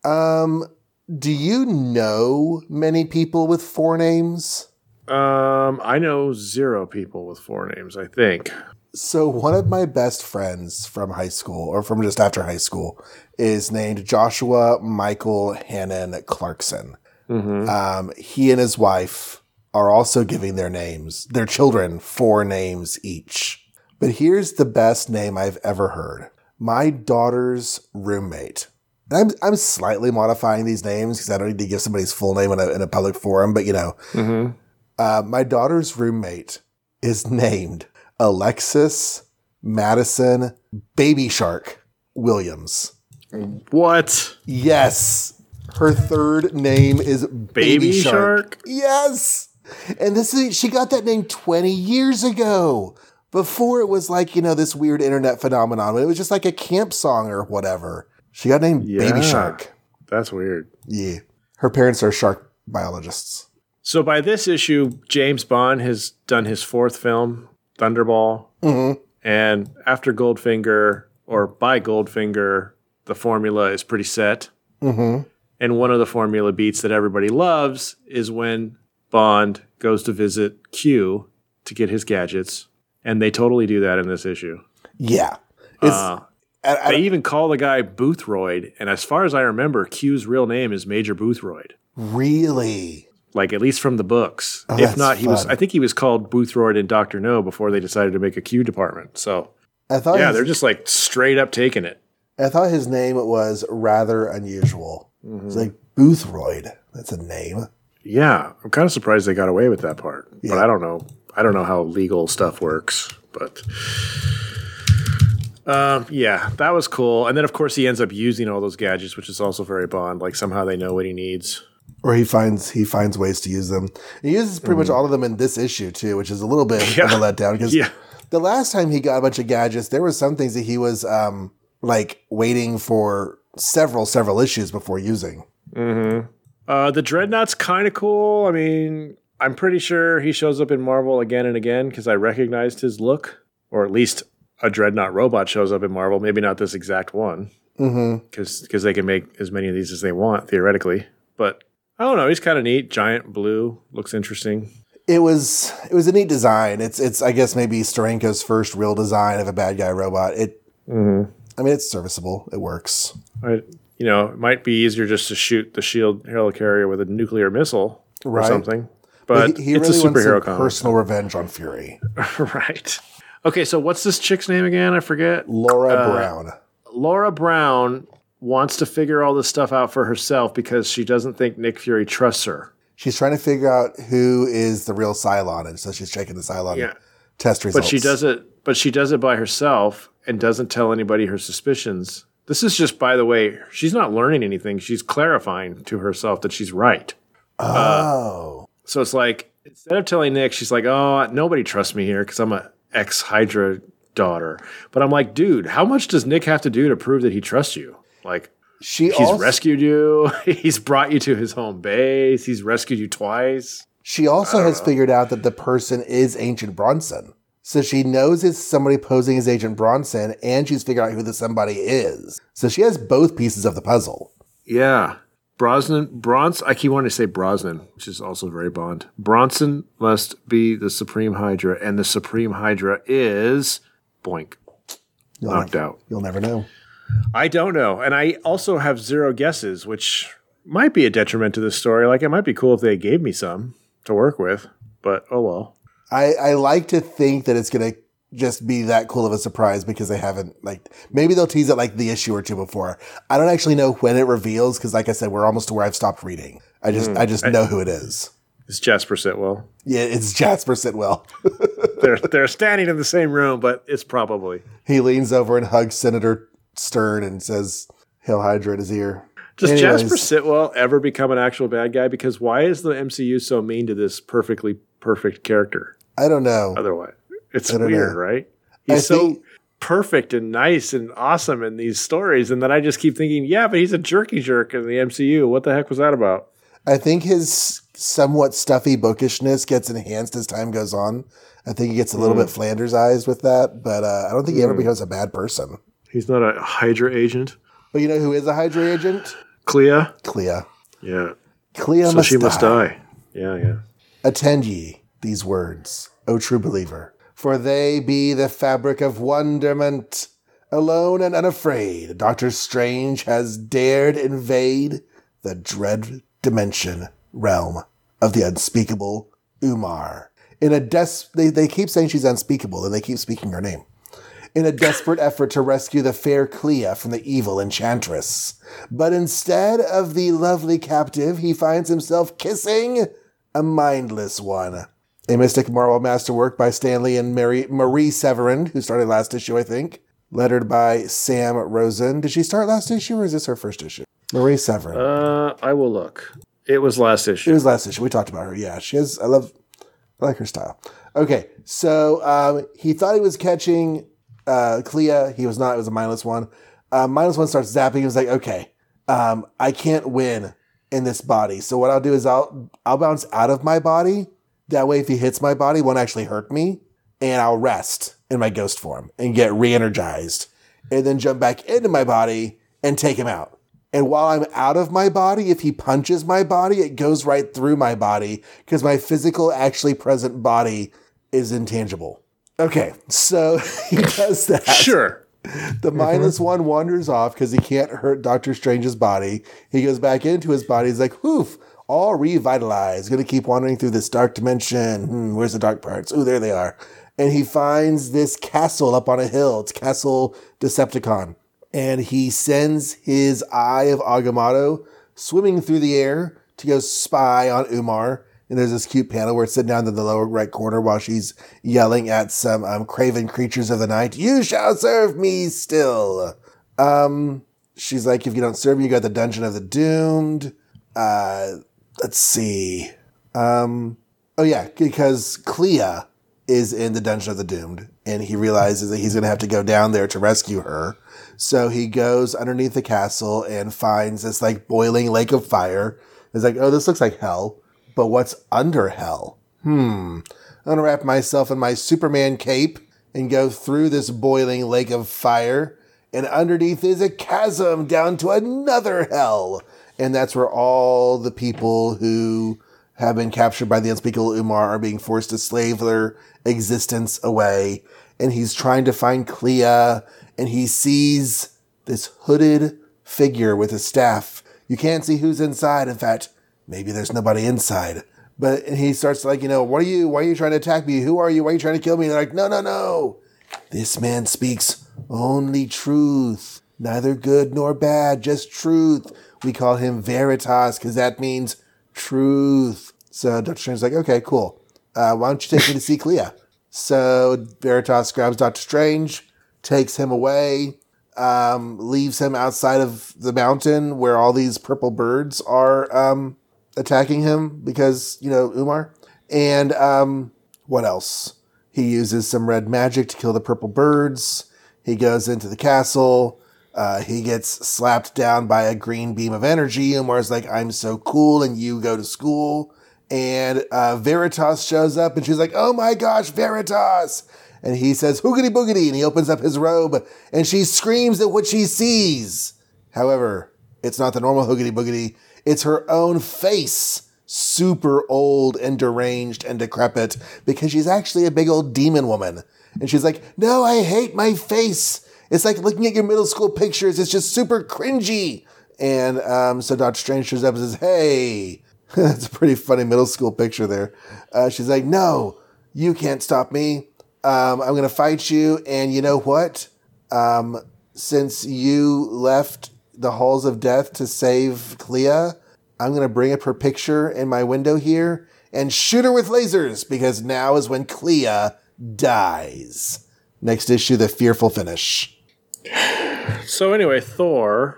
Um, do you know many people with four names? Um, I know zero people with four names, I think. So one of my best friends from high school, or from just after high school, is named Joshua Michael Hannon Clarkson. Um, he and his wife are also giving their names, their children, four names each. But here's the best name I've ever heard: my daughter's roommate. I'm I'm slightly modifying these names because I don't need to give somebody's full name in a, in a public forum, but you know, uh, my daughter's roommate is named Alexis Madison Baby Shark Williams. What? Yes. Her third name is Baby, Baby Shark. Shark? Yes. And this is she got that name 20 years ago. Before it was like, you know, this weird internet phenomenon. It was just like a camp song or whatever. She got named Yeah. Baby Shark. That's weird. Yeah. Her parents are shark biologists. So by this issue, James Bond has done his fourth film, Thunderball. And after Goldfinger, or by Goldfinger, the formula is pretty set. And one of the formula beats that everybody loves is when Bond goes to visit Q to get his gadgets. And they totally do that in this issue. Yeah. It's Uh, I- I- they even call the guy Boothroyd. And as far as I remember, Q's real name is Major Boothroyd. really like at least from the books. if Oh, that's not, he was. I think he was called Boothroyd and Doctor No before they decided to make a Q department. So I thought yeah, his, they're just like straight up taking it. I thought his name was rather unusual. Mm-hmm. It's like Boothroyd. That's a name. Yeah, I'm kind of surprised they got away with that part, but I don't know. I don't know how legal stuff works, but. Um, yeah, that was cool. And then, of course, he ends up using all those gadgets, which is also very Bond. Like somehow they know what he needs. Or he finds he finds ways to use them. He uses pretty much all of them in this issue too, which is a little bit Mm-hmm. Yeah. of a letdown because Yeah. the last time he got a bunch of gadgets, there were some things that he was um like waiting for several several issues before using. Uh, the Dreadnought's kind of cool. I mean, I'm pretty sure he shows up in Marvel again and again because I recognized his look, or at least a Dreadnought robot shows up in Marvel. Maybe not this exact one, Mm-hmm. because they can make as many of these as they want theoretically. But I don't know. He's kind of neat. Giant blue looks interesting. It was it was a neat design. It's it's I guess maybe Steranko's first real design of a bad guy robot. It Mm-hmm. I mean it's serviceable. It works. I, you know, it might be easier just to shoot the shield helicarrier with a nuclear missile or Right. something. But he, he it's really a wants superhero comic. personal revenge on Fury. right. Okay, so what's this chick's name again? I forget. Laura Uh, Brown. Laura Brown wants to figure all this stuff out for herself because she doesn't think Nick Fury trusts her. She's trying to figure out who is the real Cylon, and so she's checking the Cylon Yeah. test results. But she does it but she does it by herself and doesn't tell anybody her suspicions. This is just by the way, she's not learning anything. She's clarifying to herself that she's right. Uh, oh, So it's like instead of telling Nick, she's like, "Oh, nobody trusts me here because I'm a ex Hydra daughter." But I'm like, dude, how much does Nick have to do to prove that he trusts you? Like, she he's also, rescued you. he's brought you to his home base. He's rescued you twice. she also has figured out that the person is Ancient Bronson. So she knows it's somebody posing as Agent Bronson, and she's figured out who the somebody is. So she has both pieces of the puzzle. Yeah. Brosnan, Bronson, I keep wanting to say Brosnan, which is also very Bond. Bronson must be the Supreme Hydra, and the Supreme Hydra is boink, You'll knocked never, out. You'll never know. I don't know. And I also have zero guesses, which might be a detriment to this story. Like, it might be cool if they gave me some to work with, but oh well. I, I like to think that it's going to just be that cool of a surprise because they haven't like maybe they'll tease it like the issue or two before. I don't actually know when it reveals because, like I said, we're almost to where I've stopped reading. I just hmm. I just know who it is. It's Jasper Sitwell. Yeah, it's Jasper Sitwell. They're, they're standing in the same room, but it's probably. he leans over and hugs Senator Stern and says, "Hail Hydra" in his ear. Does Anyways. Jasper Sitwell ever become an actual bad guy? Because why is the MCU so mean to this perfectly perfect character? I don't know. Otherwise, it's weird, know. right? I He's so think- perfect and nice and awesome in these stories, and then I just keep thinking, yeah, but he's a jerky jerk in the MCU. What the heck was that about? I think his somewhat stuffy bookishness gets enhanced as time goes on. I think he gets a little bit Flanders-ized with that, but uh, I don't think he ever becomes a bad person. He's not a Hydra agent. But you know who is a Hydra agent? Clea, Clea. yeah. Clea So must she die. must die. Yeah, yeah. Attend ye these words, O true believer, for they be the fabric of wonderment. Alone and unafraid, Doctor Strange has dared invade the dread dimension realm of the unspeakable Umar. In a des- they, they keep saying she's unspeakable, and they keep speaking her name. In a desperate effort to rescue the fair Clea from the evil enchantress. But instead of the lovely captive, he finds himself kissing a mindless one. A Mystic Marvel masterwork by Stanley and Mary, Marie Severin, who started last issue, I think. Lettered by Sam Rosen. Did she start last issue or is this her first issue? Marie Severin. Uh, I will look. It was last issue. It was last issue. We talked about her. Yeah, she has. I love. I like her style. Okay, so um, he thought he was catching uh, Clea. He was not. It was a mindless one. Uh, mindless one starts zapping. He was like, okay, um, I can't win in this body. So what I'll do is I'll I'll bounce out of my body. That way, if he hits my body, won't actually hurt me, and I'll rest in my ghost form and get re-energized, and then jump back into my body and take him out. And while I'm out of my body, if he punches my body, it goes right through my body because my physical, actually present body is intangible. Okay, so he does that. Sure. The mindless one wanders off because he can't hurt Doctor Strange's body. He goes back into his body. He's like, "Whoof! All revitalized. Going to keep wandering through this dark dimension. Hmm, where's the dark parts? Oh, there they are." And he finds this castle up on a hill. It's Castle Decepticon, and he sends his Eye of Agamotto swimming through the air to go spy on Umar. And there's this cute panel where it's sitting down in the lower right corner while she's yelling at some um, craven creatures of the night, You shall serve me still. Um, she's like, If you don't serve me, you got the Dungeon of the Doomed. Uh, let's see. Um, oh, yeah, because Clea is in the Dungeon of the Doomed, and he realizes that he's going to have to go down there to rescue her. So he goes underneath the castle and finds this like boiling lake of fire. It's like, oh, this looks like hell, but what's under hell? Hmm. I'm gonna wrap myself in my Superman cape and go through this boiling lake of fire. And underneath is a chasm down to another hell. And that's where all the people who have been captured by the unspeakable Umar are being forced to slave their existence away. And he's trying to find Clea, and he sees this hooded figure with a staff. You can't see who's inside. In fact, maybe there's nobody inside. But and he starts like, you know, what are you? Why are you trying to attack me? Who are you? Why are you trying to kill me? And they're like, no, no, no. This man speaks only truth, neither good nor bad, just truth. We call him Veritas because that means truth. So Doctor Strange's like, okay, cool. Uh, why don't you take me to see Clea? So Veritas grabs Doctor Strange, takes him away, um, leaves him outside of the mountain where all these purple birds are um, attacking him because, you know, Umar. And um, what else? He uses some red magic to kill the purple birds. He goes into the castle. Uh, he gets slapped down by a green beam of energy. Umar's like, I'm so cool, and you go to school. And uh, Veritas shows up, and she's like, Oh my gosh, Veritas! And he says, Hoogity boogity. And he opens up his robe and she screams at what she sees. However, it's not the normal Hoogity boogity, it's her own face. Super old and deranged and decrepit because she's actually a big old demon woman. And she's like, No, I hate my face. It's like looking at your middle school pictures. It's just super cringy. And um, so Doctor Strange shows up and says, Hey, that's a pretty funny middle school picture there. Uh, she's like, No, you can't stop me. Um, I'm going to fight you. And you know what? Um, since you left the halls of death to save Clea, I'm going to bring up her picture in my window here and shoot her with lasers because now is when Clea dies. Next issue, the fearful finish. So anyway, Thor.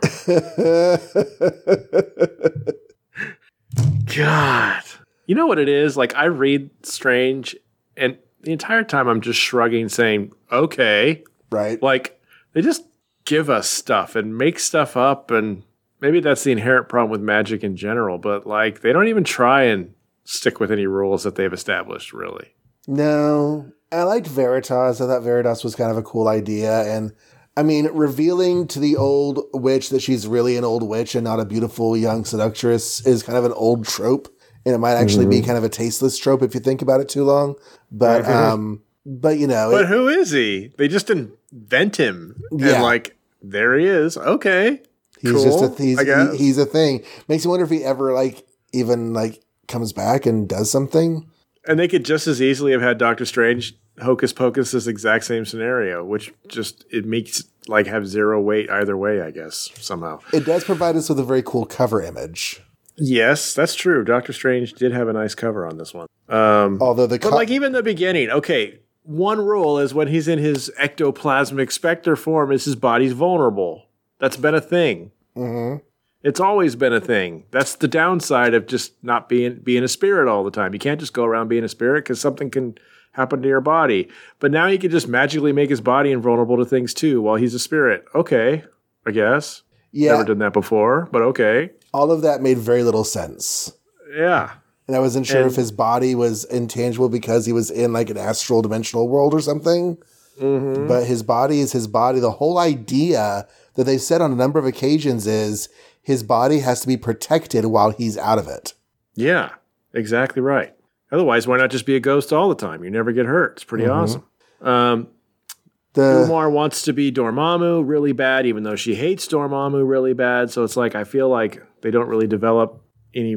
God. You know what it is? Like I read Strange and the entire time I'm just shrugging saying, "Okay." Right. Like they just give us stuff and make stuff up and maybe that's the inherent problem with magic in general, but like they don't even try and stick with any rules that they've established really. No, I liked Veritas. I thought Veritas was kind of a cool idea. And I mean, revealing to the old witch that she's really an old witch and not a beautiful young seductress is kind of an old trope. And it might actually be kind of a tasteless trope if you think about it too long. But, um, but you know, But it- who is he? They just invent him. Yeah. And like there he is. Okay. he's cool, just a, he's, I guess. he- he's a thing. Makes me wonder if he ever like even like comes back and does something. And they could just as easily have had Doctor Strange hocus pocus this exact same scenario, which just it makes like have zero weight either way, I guess, somehow. It does provide us with a very cool cover image. Yes, that's true. Doctor Strange did have a nice cover on this one. Um Although the but like even the beginning, okay, one rule is when he's in his ectoplasmic specter form is his body's vulnerable. That's been a thing. Mhm. It's always been a thing. That's the downside of just not being being a spirit all the time. You can't just go around being a spirit because something can happen to your body. But now you can just magically make his body invulnerable to things too while he's a spirit. Okay, I guess. yeah, Never done that before, but okay. all of that made very little sense. Yeah. And I wasn't sure And- if his body was intangible because he was in like an astral dimensional world or something. Mm-hmm. But his body is his body. The whole idea that they've said on a number of occasions is his body has to be protected while he's out of it. Yeah, exactly right. Otherwise, why not just be a ghost all the time? You never get hurt. It's pretty awesome. Um, The Umar wants to be Dormammu really bad, even though she hates Dormammu really bad. So it's like I feel like they don't really develop any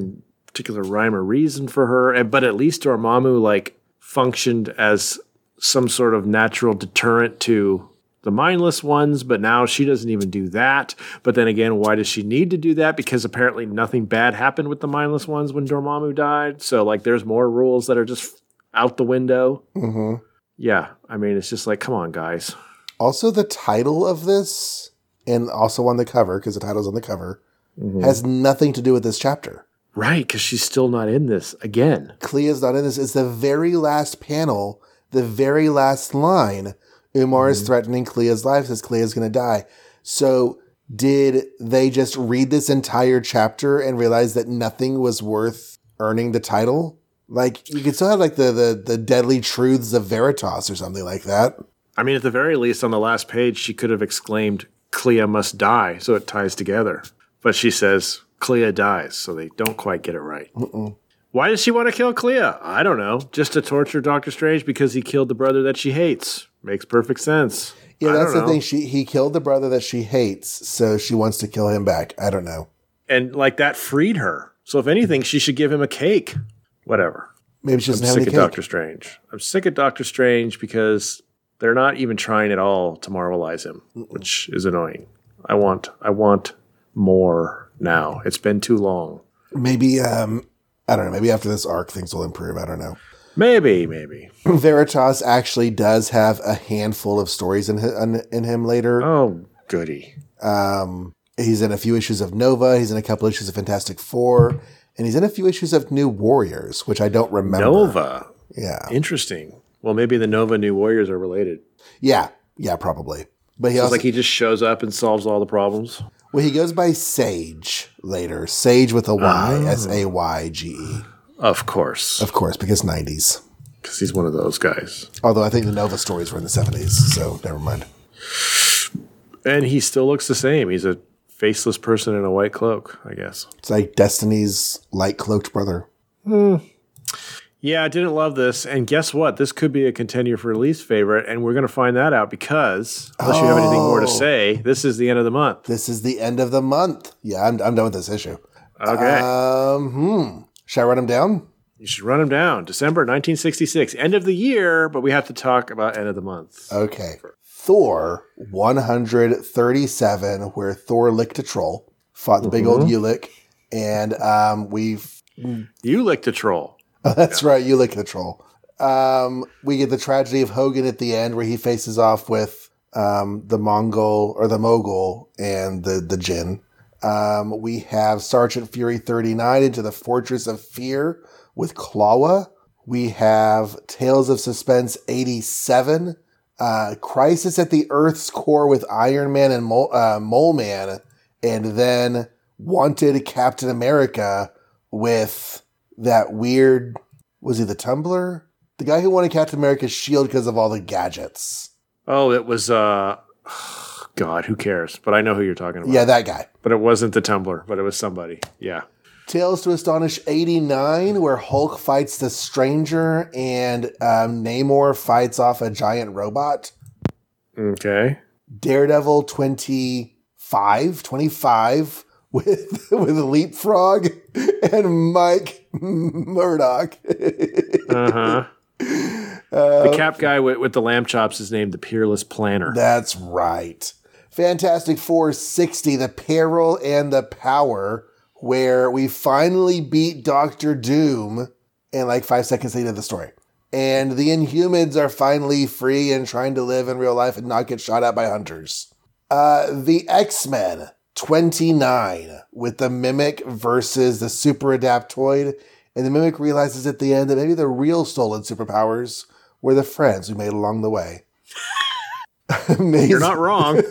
particular rhyme or reason for her. But at least Dormammu like functioned as some sort of natural deterrent to the mindless ones. But now she doesn't even do that. But then again, why does she need to do that? Because apparently nothing bad happened with the mindless ones when Dormammu died. So like there's more rules that are just out the window. Mhm. Yeah, I mean it's just like come on, guys. also the title of this, and also on the cover because the title's on the cover, Mm-hmm. has nothing to do with this chapter. Right, because she's still not in this again. Clea's not in this. It's the very last panel, the very last line. Umar is mm-hmm. threatening Clea's life, says Clea's going to die. So, did they just read this entire chapter and realize that nothing was worth earning the title? Like, you could still have like the, the, the deadly truths of Veritas or something like that. I mean, at the very least, on the last page, she could have exclaimed, Clea must die, so it ties together. But she says, Clea dies, so they don't quite get it right. Why does she want to kill Clea? I don't know. Just to torture Doctor Strange because he killed the brother that she hates. Makes perfect sense. Yeah, I that's the know. thing. She he killed the brother that she hates, so she wants to kill him back. I don't know. And like that freed her. So if anything, she should give him a cake. Whatever. Maybe she's I'm doesn't have sick of cake. Doctor Strange. I'm sick of Doctor Strange because they're not even trying at all to marvelize him, which is annoying. I want I want more now. It's been too long. Maybe um, I don't know. Maybe after this arc, things will improve. I don't know. Maybe, maybe. Veritas actually does have a handful of stories in in, in him later. Oh, goody. Um, he's in a few issues of Nova. He's in a couple issues of Fantastic Four, and he's in a few issues of New Warriors, which I don't remember. Nova. Yeah, Interesting. Well, maybe the Nova New Warriors are related. yeah, yeah, probably. But he It's also like he just shows up and solves all the problems. Well, he goes by Sage later. Sage with a Y, oh. S A Y G E. Of course. Of course, because nineties. because he's one of those guys. Although I think the Nova stories were in the 70s, so never mind. And he still looks the same. He's a faceless person in a white cloak, I guess. It's like Destiny's light cloaked brother. Hmm. Yeah, I didn't love this. And guess what? This could be a contender for least favorite. And we're going to find that out because, unless you have anything more to Oh. say, this is the end of the month. This is the end of the month. Yeah, I'm, I'm done with this issue. Okay. Um, hmm. Should I run them down? you should run them down. December 1966. End of the year, but we have to talk about end of the month. Okay. Thor 137, where Thor licked a troll, fought the big old Ulik, and um, we've. You licked a troll. Oh, that's right, Ulik the troll. Um, we get the tragedy of Hogan at the end, where he faces off with um, the Mongol or the Mogul and the the Jin. Um, we have Sergeant Fury 39 into the Fortress of Fear with Klawa. We have Tales of Suspense 87. Uh, Crisis at the Earth's Core with Iron Man and Mole, uh, Mole Man. And then Wanted Captain America with that weird, was he the Tumbler? The guy who wanted Captain America's shield because of all the gadgets. Oh, it was, uh, God, who cares? But I know who you're talking about. Yeah, that guy. But it wasn't the Tumbler, but it was somebody. Yeah. Tales to Astonish 89, where Hulk fights the Stranger and um, Namor fights off a giant robot. Okay. Daredevil 25, 25 with, with Leapfrog and Mike Murdock. Uh huh. the cap guy with, with the lamb chops is named the Peerless Planner. That's right. Fantastic Four 60, The Peril and the Power, where we finally beat Doctor Doom in like five seconds into the story. And the Inhumans are finally free and trying to live in real life and not get shot at by hunters. Uh, the X Men 29 with the Mimic versus the Super Adaptoid. And the Mimic realizes at the end that maybe the real stolen superpowers were the friends we made along the way. Amazing. You're not wrong.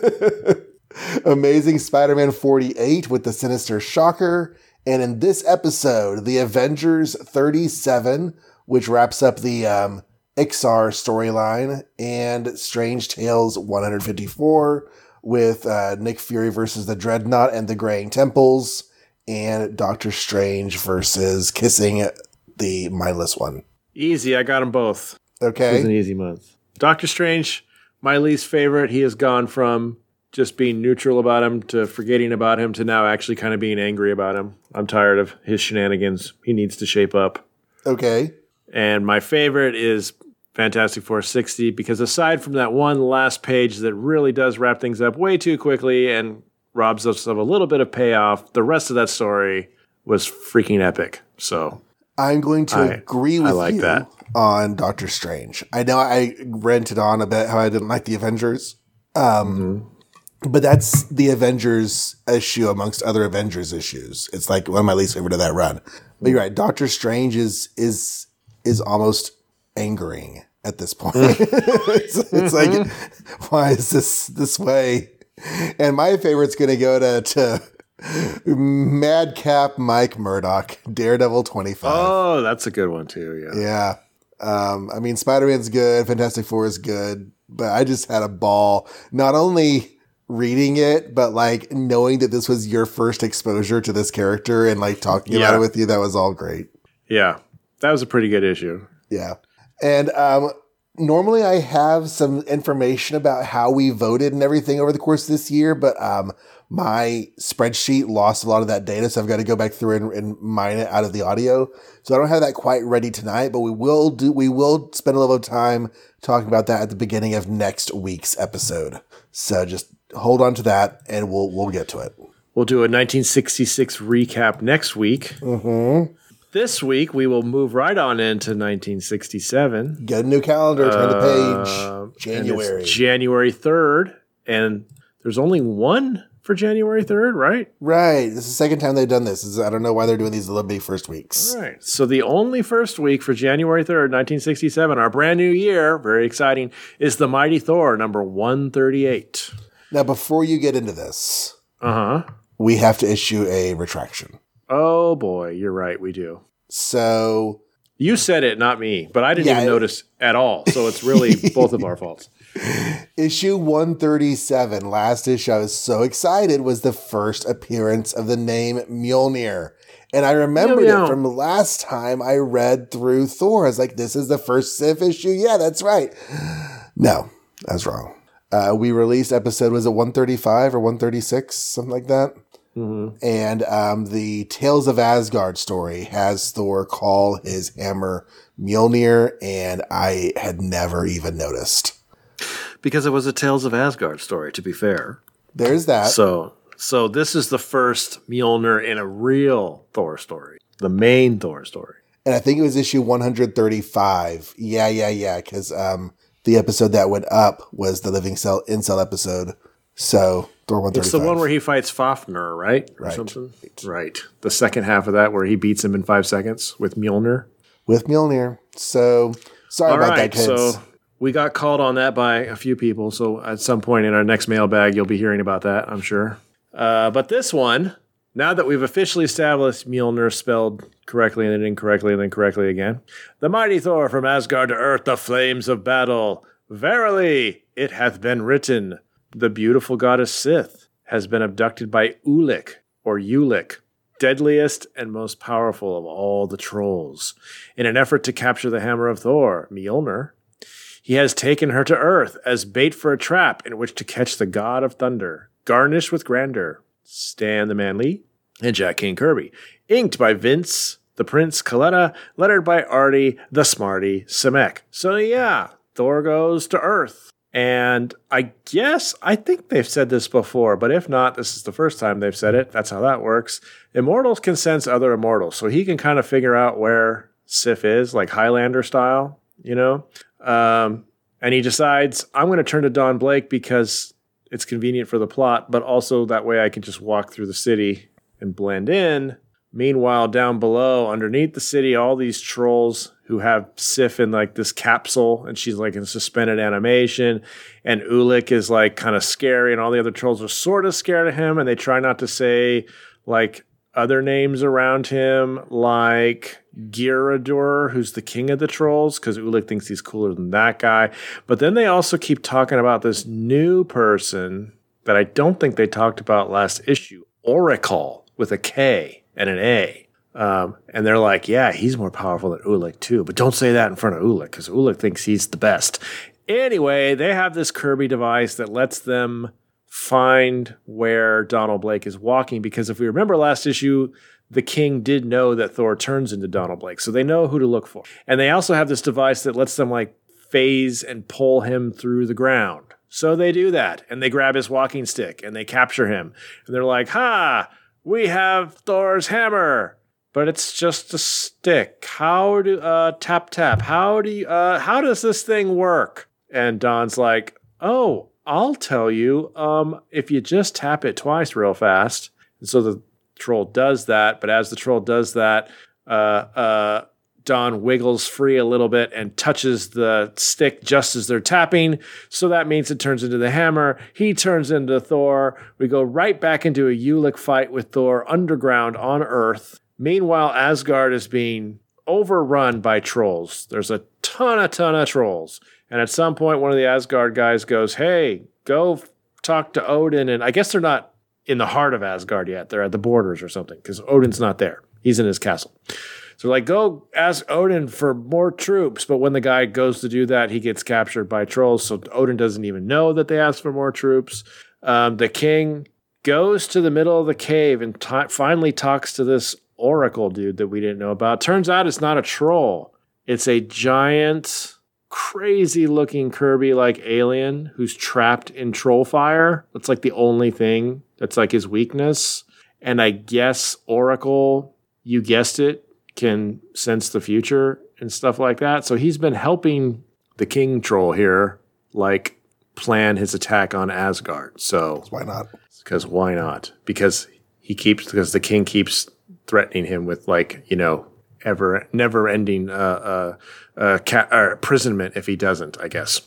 Amazing Spider Man 48 with the Sinister Shocker. And in this episode, the Avengers 37, which wraps up the um, Ixar storyline, and Strange Tales 154 with uh, Nick Fury versus the Dreadnought and the Graying Temples, and Doctor Strange versus Kissing the Mindless One. easy. I got them both. Okay, it was an easy month. Doctor Strange, my least favorite. He has gone from just being neutral about him to forgetting about him to now actually kind of being angry about him. I'm tired of his shenanigans. He needs to shape up. Okay. And my favorite is Fantastic Four 60 because aside from that one last page that really does wrap things up way too quickly and robs us of a little bit of payoff, the rest of that story was freaking epic. So I'm going to I- agree with I like you that. on Doctor Strange. I know I ranted on a bit how I didn't like the Avengers. Um, But that's the Avengers issue amongst other Avengers issues. It's like one of my least favorite of that run. But you're right. Doctor Strange is is is almost angering at this point. it's, it's like, why is this this way? And my favorite's going to go to to Madcap Mike Murdock, Daredevil 25. Oh, that's a good one too. Yeah. Yeah. Um, I mean, Spider Man's good, Fantastic Four is good, but I just had a ball not only reading it, but like knowing that this was your first exposure to this character and like talking about it with you. That was all great. Yeah. That was a pretty good issue. Yeah. And um, normally I have some information about how we voted and everything over the course of this year, but um, my spreadsheet lost a lot of that data. So I've got to go back through and, and mine it out of the audio. So I don't have that quite ready tonight, but we will do, we will spend a little bit of time talking about that at the beginning of next week's episode. So just hold on to that and we'll, we'll get to it. We'll do a 1966 recap next week. Mm-hmm. This week, we will move right on into 1967. Get a new calendar, turn the page. It's January. January 3rd. And there's only one for January 3rd, right? right. This is the second time they've done this. This is- I don't know why they're doing these little big first weeks. All right. So the only first week for January 3rd, 1967, our brand new year, very exciting, is The Mighty Thor, number 138. Now, before you get into this, Uh huh. we have to issue a retraction. Oh boy, you're right. We do. So You said it, not me, but I didn't Yeah, even it- notice at all. So it's really both of our faults. Issue 137, last issue, I was so excited, was the first appearance of the name Mjolnir. And I remembered Meow, meow. it from last time I read through Thor. I was like, this is the first Sif issue? Yeah, that's right. No, I was wrong. Uh, we released episode, was it 135 or 136? Something like that. And um, the Tales of Asgard story has Thor call his hammer Mjolnir, and I had never even noticed. Because it was a Tales of Asgard story, to be fair. There's that. So so this is the first Mjolnir in a real Thor story. The main Thor story. and I think it was issue 135. Yeah, yeah, yeah. Because um, the episode that went up was the Living Cell Incel episode. So Thor 135. It's the one where he fights Fafnir, right? Or Right. something? Right. The second half of that where he beats him in five seconds with Mjolnir. with Mjolnir. So sorry All about right, that, kids. so we got called on that by a few people. So at some point in our next mailbag, you'll be hearing about that, I'm sure. Uh, but this one, now that we've officially established Mjolnir spelled correctly and then incorrectly and then correctly again, the mighty Thor from Asgard to Earth, the flames of battle. Verily, it hath been written, the beautiful goddess Sif has been abducted by Ulik or Ulik, deadliest and most powerful of all the trolls. In an effort to capture the hammer of Thor, Mjolnir, he has taken her to Earth as bait for a trap in which to catch the god of thunder, garnished with grandeur. Stan the Man Lee and Jack King Kirby. Inked by Vince the Prince Colletta, lettered by Artie the Smarty Simek. So yeah, Thor goes to Earth. And I guess, I think they've said this before, but if not, this is the first time they've said it. That's how that works. Immortals can sense other immortals. So he can kind of figure out where Sif is, like Highlander style, you know? Um, and he decides, I'm going to turn to Don Blake because it's convenient for the plot, but also that way I can just walk through the city and blend in. Meanwhile, down below, underneath the city, all these trolls who have Sif in like this capsule, and she's like in suspended animation, and Ulik is like kind of scary, and all the other trolls are sort of scared of him, and they try not to say like other names around him, like Geirrodur, who's the king of the trolls, because Ulik thinks he's cooler than that guy. But then they also keep talking about this new person that I don't think they talked about last issue, Orikal, with a K and an A. Um, and they're like, yeah, he's more powerful than Ulik too, but don't say that in front of Ulik because Ulik thinks he's the best. Anyway, they have this Kirby device that lets them find where Donald Blake is walking because if we remember last issue, the king did know that Thor turns into Donald Blake, so they know who to look for. And they also have this device that lets them like phase and pull him through the ground. So they do that, and they grab his walking stick and they capture him, and they're like, "Ha! We have Thor's hammer, but it's just a stick. How do uh tap tap? How do you, uh how does this thing work?" And Don's like, "Oh, I'll tell you. Um, if you just tap it twice real fast." And so the troll does that, but as the troll does that, uh, uh, Don wiggles free a little bit and touches the stick just as they're tapping. So that means it turns into the hammer. He turns into Thor. We go right back into a Ulik fight with Thor underground on Earth. Meanwhile, Asgard is being overrun by trolls. There's a ton, a ton of trolls. And at some point, one of the Asgard guys goes, Hey, go talk to Odin. And I guess they're not in the heart of Asgard yet. They're at the borders or something because Odin's not there. He's in his castle. So like, go ask Odin for more troops. But when the guy goes to do that, he gets captured by trolls. So Odin doesn't even know that they asked for more troops. Um, the king goes to the middle of the cave and t- finally talks to this oracle dude that we didn't know about. Turns out it's not a troll. It's a giant, crazy looking Kirby like alien who's trapped in troll fire. That's like the only thing that's like his weakness. And I guess Orikal, you guessed it, can sense the future and stuff like that. So he's been helping the king troll here, like plan his attack on Asgard. So Why not? because why not? Because he keeps because the king keeps threatening him with like you know ever never ending uh, uh, uh, ca- uh, imprisonment if he doesn't. I guess.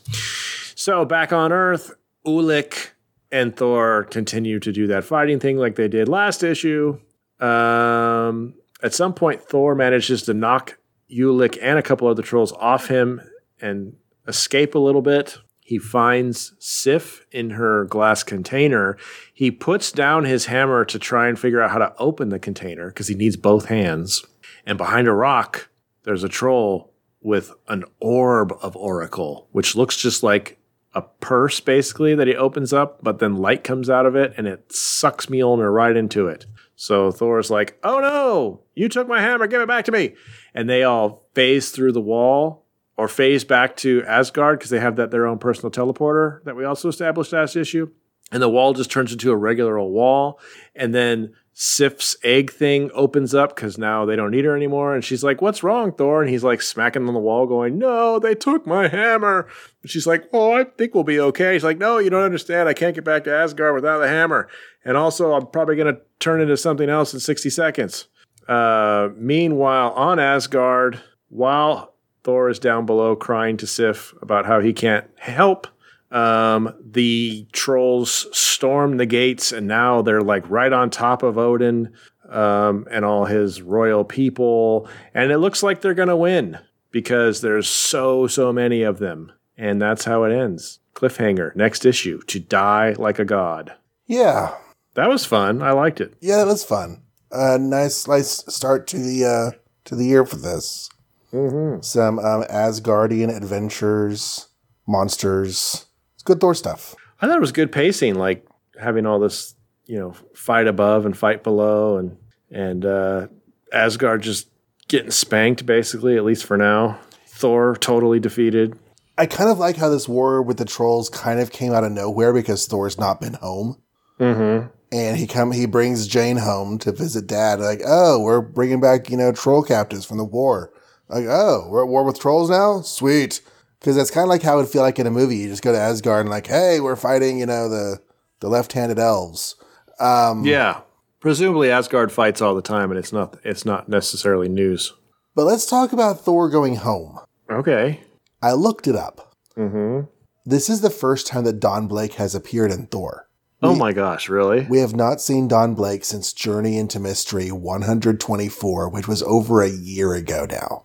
So back on Earth, Ulik and Thor continue to do that fighting thing like they did last issue. Um, at some point, Thor manages to knock Ulik and a couple other trolls off him and escape a little bit. He finds Sif in her glass container. He puts down his hammer to try and figure out how to open the container because he needs both hands. And behind a rock, there's a troll with an orb of Orikal, which looks just like a purse basically that he opens up, but then light comes out of it and it sucks Mjolnir right into it. So Thor's like, "Oh no, you took my hammer, give it back to me!" And they all phase through the wall or phase back to Asgard because they have that their own personal teleporter that we also established last issue. And the wall just turns into a regular old wall, and then Sif's egg thing opens up because now they don't need her anymore. And she's like, What's wrong, Thor? And he's like smacking on the wall, going, No, they took my hammer. And she's like, Oh, I think we'll be okay. He's like, No, you don't understand. I can't get back to Asgard without the hammer. And also, I'm probably going to turn into something else in 60 seconds. Uh, meanwhile, on Asgard, while Thor is down below crying to Sif about how he can't help, um, the trolls storm the gates, and now they're like right on top of Odin um, and all his royal people. And it looks like they're going to win because there's so, so many of them. And that's how it ends. Cliffhanger, next issue, to die like a god. Yeah. That was fun. I liked it. Yeah, that was fun. A uh, nice, nice start to the uh, to the year for this. Mm-hmm. Some um, Asgardian adventures, monsters. It's good Thor stuff. I thought it was good pacing, like having all this, you know, fight above and fight below, and and uh, Asgard just getting spanked, basically, at least for now. Thor totally defeated. I kind of like how this war with the trolls kind of came out of nowhere because Thor's not been home. Mm-hmm. And he come he brings Jane home to visit dad. Like, oh, we're bringing back you know troll captives from the war. Like, oh, we're at war with trolls now. Sweet, because that's kind of like how it would feel like in a movie. You just go to Asgard and like, hey, we're fighting you know the the left-handed elves. Um, yeah, presumably Asgard fights all the time, and it's not it's not necessarily news. But let's talk about Thor going home. Okay. I looked it up. Mm-hmm. This is the first time that Don Blake has appeared in Thor. Oh my gosh, really? We have not seen Don Blake since Journey into Mystery 124, which was over a year ago now.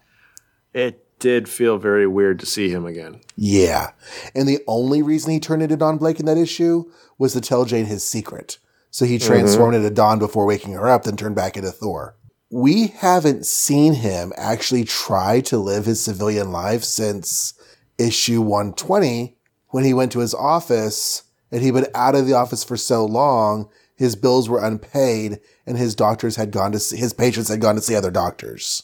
It did feel very weird to see him again. Yeah. And the only reason he turned into Don Blake in that issue was to tell Jane his secret. So he mm-hmm. transformed into Don before waking her up, then turned back into Thor. We haven't seen him actually try to live his civilian life since issue 120 when he went to his office and he'd been out of the office for so long, his bills were unpaid, and his doctors had gone to see, his patients had gone to see other doctors.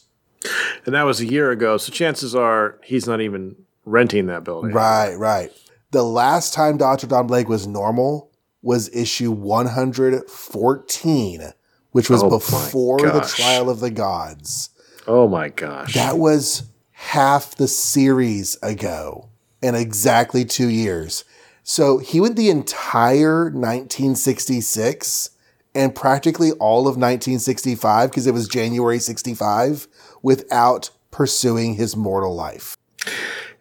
And that was a year ago, so chances are he's not even renting that building. Right, right. The last time Dr. Don Blake was normal was issue 114, which was Oh before the trial of the gods. Oh my gosh. That was half the series ago in exactly two years. So he went the entire 1966 and practically all of 1965 because it was January 65 without pursuing his mortal life.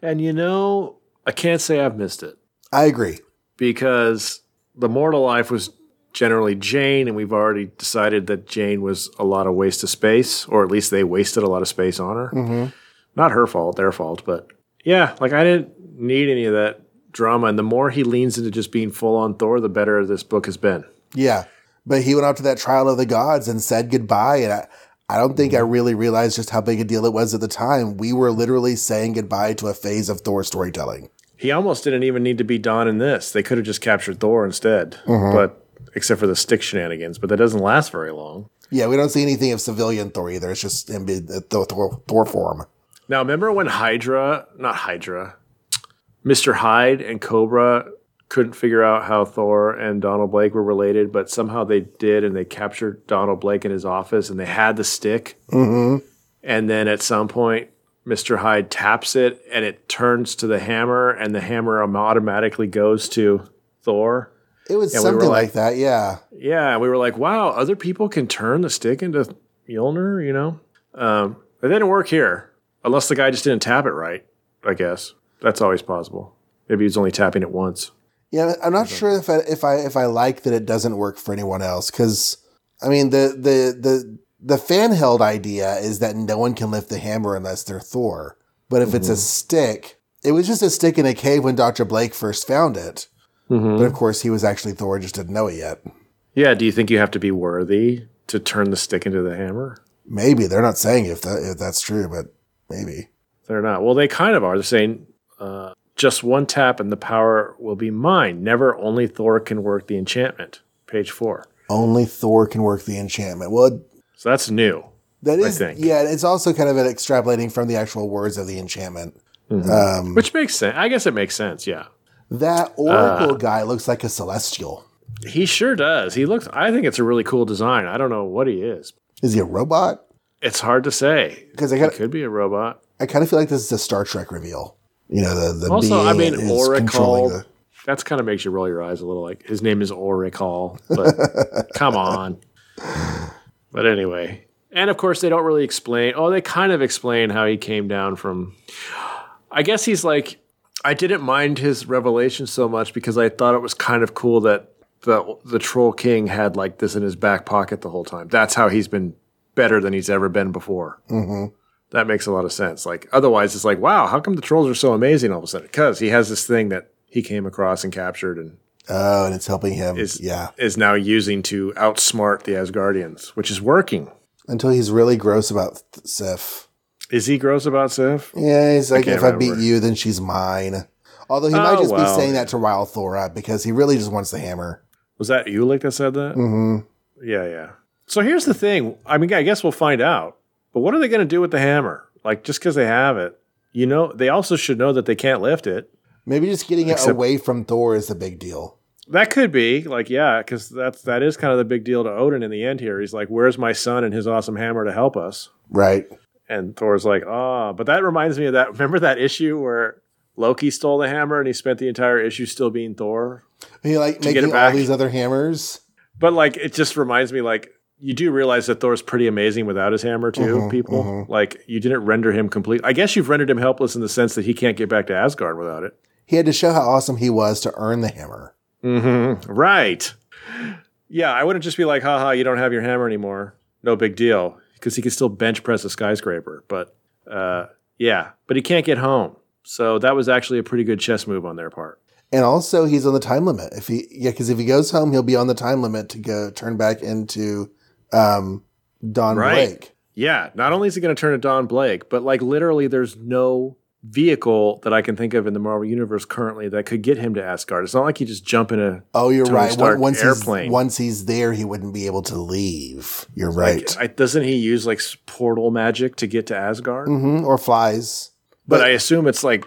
and you know, I can't say I've missed it I agree. because the mortal life was generally Jane, and we've already decided that Jane was a lot of waste of space, or at least they wasted a lot of space on her. Mm-hmm. Not her fault, their fault, but yeah, like I didn't need any of that drama. And the more he leans into just being full on Thor, the better this book has been. Yeah. But he went up to that trial of the gods and said goodbye. And I, I don't think I mm-hmm. really realized just how big a deal it was at the time. We were literally saying goodbye to a phase of Thor storytelling. He almost didn't even need to be Don in this. They could have just captured Thor instead, mm-hmm. but except for the stick shenanigans. But that doesn't last very long. Yeah, we don't see anything of civilian Thor either. It's just him being the Thor, Thor, Thor form. Now, remember when Hydra, not Hydra, Mr. Hyde and Cobra couldn't figure out how Thor and Donald Blake were related, but somehow they did, and they captured Donald Blake in his office, and they had the stick. Mm-hmm. And then at some point, Mr. Hyde taps it, and it turns to the hammer, and the hammer automatically goes to Thor. It was we were something like- like that, yeah. Yeah, we were like, wow, other people can turn the stick into Mjolnir, you know? Um, it didn't work here, unless the guy just didn't tap it right, I guess. That's always possible. Maybe he's only tapping it once. Yeah, I'm not sure if I, if I if I like that it doesn't work for anyone else because I mean the the the the fan held idea is that no one can lift the hammer unless they're Thor. But if it's a stick, it was just a stick in a cave when Dr. Blake first found it. But of course, he was actually Thor, just didn't know it yet. Yeah. Do you think you have to be worthy to turn the stick into the hammer? Maybe they're not saying if that if that's true, but maybe. They're not. Well, they kind of are. They're saying uh, just one tap and the power will be mine. Never only Thor can work the enchantment. Page four. Only Thor can work the enchantment. Well, So that's new. that is think. yeah. It's also kind of an extrapolating from the actual words of the enchantment. Um, Which makes sense. I guess it makes sense. Yeah. that Orikal guy looks like a celestial. He sure does. He looks, I think it's a really cool design. I don't know what he is. Is he a robot? It's hard to say. Because it could be a robot. I kind of feel like this is a Star Trek reveal. You know, the the Also, I mean, Oracle. the- That's kind of makes you roll your eyes a little. Like his name is Oracle, but come on. But anyway, and of course they don't really explain. Oh, they kind of explain how he came down from. I guess he's like, I didn't mind his revelation so much because I thought it was kind of cool that the the Troll King had like this in his back pocket the whole time. That's how he's been better than he's ever been before. Mm-hmm. That makes a lot of sense. Like otherwise, it's like, wow, how come the trolls are so amazing all of a sudden? Because he has this thing that he came across and captured and oh, and it's helping him. is yeah, is now using to outsmart the Asgardians, which is working. until he's really gross about Sif. Is he gross about Sif? Yeah, he's like, can't if I beat you, then she's mine. Although he might Oh, just well. be saying that to rile Thor up because he really just wants the hammer. Was that Ulik that said that? Mm-hmm. Yeah, yeah. So here's the thing. I mean, I guess we'll find out. But what are they going to do with the hammer? Like, just because they have it, you know, they also should know that they can't lift it. Maybe just getting it away from Thor is the big deal. That could be like, yeah, because that's that is kind of the big deal to Odin in the end. Here, he's like, "Where's my son and his awesome hammer to help us?" Right. And Thor's like, "Ah," but that reminds me of that. Remember that issue where Loki stole the hammer and he spent the entire issue still being Thor? He like get it making all back. these other hammers. But like, it just reminds me, like, you do realize that Thor's pretty amazing without his hammer too. people like you didn't render him complete. I guess you've rendered him helpless in the sense that he can't get back to Asgard without it. He had to show how awesome he was to earn the hammer. Mm-hmm. Right. Yeah, I wouldn't just be like, haha, you don't have your hammer anymore. No big deal. Because he could still bench press a skyscraper. But uh, yeah, but he can't get home. So that was actually a pretty good chess move on their part. And also, he's on the time limit. If he, yeah, because if he goes home, he'll be on the time limit to go turn back into um, Don Right. Blake. Yeah, not only is he going to turn to Don Blake, but like literally, there's no vehicle that I can think of in the Marvel Universe currently that could get him to Asgard. It's not like he just jump in a. Oh, you're Tony right. Stark Once airplane. he's once he's there, he wouldn't be able to leave. You're right. I, doesn't he use like portal magic to get to Asgard? hmm Or flies. But, But- I assume it's like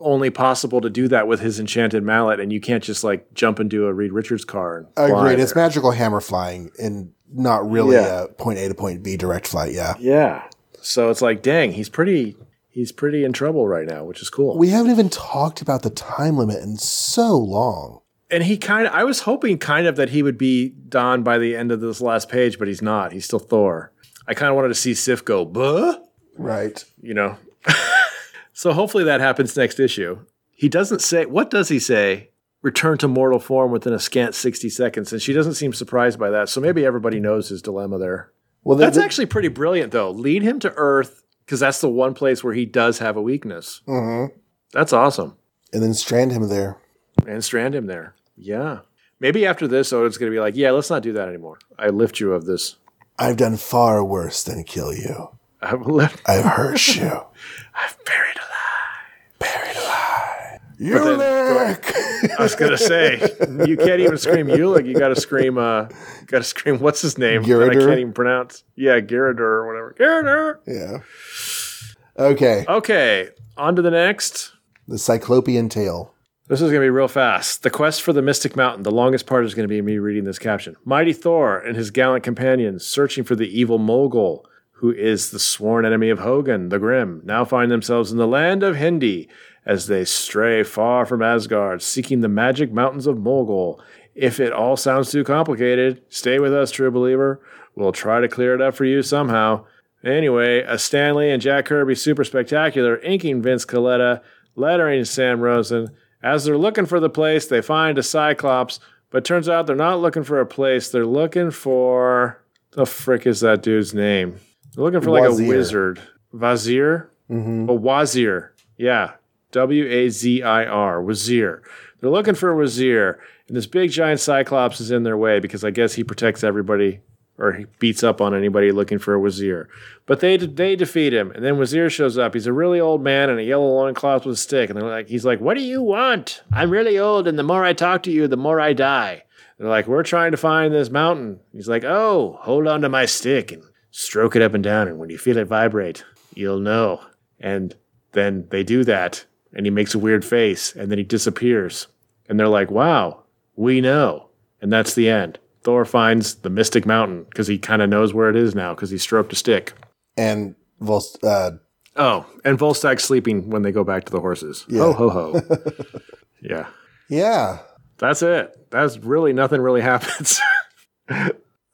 only possible to do that with his enchanted mallet, and you can't just like jump into a Reed Richards car. And Agreed. It's magical hammer flying and not really Yeah. a point A to point B direct flight. Yeah. Yeah. So it's like, dang, he's pretty. He's pretty in trouble right now, which is cool. We haven't even talked about the time limit in so long. and he kind of, I was hoping kind of that he would be Don by the end of this last page, but he's not. He's still Thor. I kind of wanted to see Sif go, buh, Right. you know. so hopefully that happens next issue. He doesn't say, what does he say? Return to mortal form within a scant 60 seconds. And she doesn't seem surprised by that. So maybe everybody knows his dilemma there. Well, That's the, actually pretty brilliant, though. Lead him to Earth because that's the one place where he does have a weakness. Mhm. That's awesome. and then strand him there. and strand him there. Yeah. Maybe after this, Odin's going to be like, yeah, let's not do that anymore. I lift you of this. I've done far worse than kill you. I've lift. I've hurt you. I've buried alive. Buried alive. then go- Ulik! I was to say, you can't even scream Ulig. You got to scream, uh, got to scream, what's his name? I can't even pronounce. Yeah, Geirrodur or whatever. Geirrodur. yeah. Okay. Okay. On to the next. The Cyclopean Tale. This is going to be real fast. The quest for the Mystic Mountain. The longest part is going to be me reading this caption. Mighty Thor and his gallant companions, searching for the evil Mogul, who is the sworn enemy of Hogan, the Grim, now find themselves in the land of Hindi as they stray far from Asgard, seeking the magic mountains of Mogul. If it all sounds too complicated, stay with us, true believer. We'll try to clear it up for you somehow. Anyway, a Stanley and Jack Kirby super spectacular, inking Vince Colletta, lettering Sam Rosen. As they're looking for the place, they find a Cyclops, but turns out they're not looking for a place. They're looking for The frick is that dude's name? They're looking for like Wazir. a wizard. Vazir? Mm-hmm. A wazir. Yeah. W A Z I R. Wazir. They're looking for a wazir. And this big giant cyclops is in their way because I guess he protects everybody or he beats up on anybody looking for a wazir. But they they defeat him. And then Wazir shows up. He's a really old man in a yellow loincloth with a stick. And they're like, he's like, What do you want? I'm really old, and the more I talk to you, the more I die. They're like, We're trying to find this mountain. He's like, Oh, hold on to my stick and stroke it up and down. And when you feel it vibrate, you'll know. And then they do that. And he makes a weird face. And then he disappears. And they're like, Wow, we know. And that's the end. Thor finds the Mystic Mountain because he kind of knows where it is now because he stroked a stick. And Vol- uh, Oh, and Volstagg's sleeping when they go back to the horses. Ho, ho, ho. yeah. yeah. That's it. That's really nothing really happens. Um,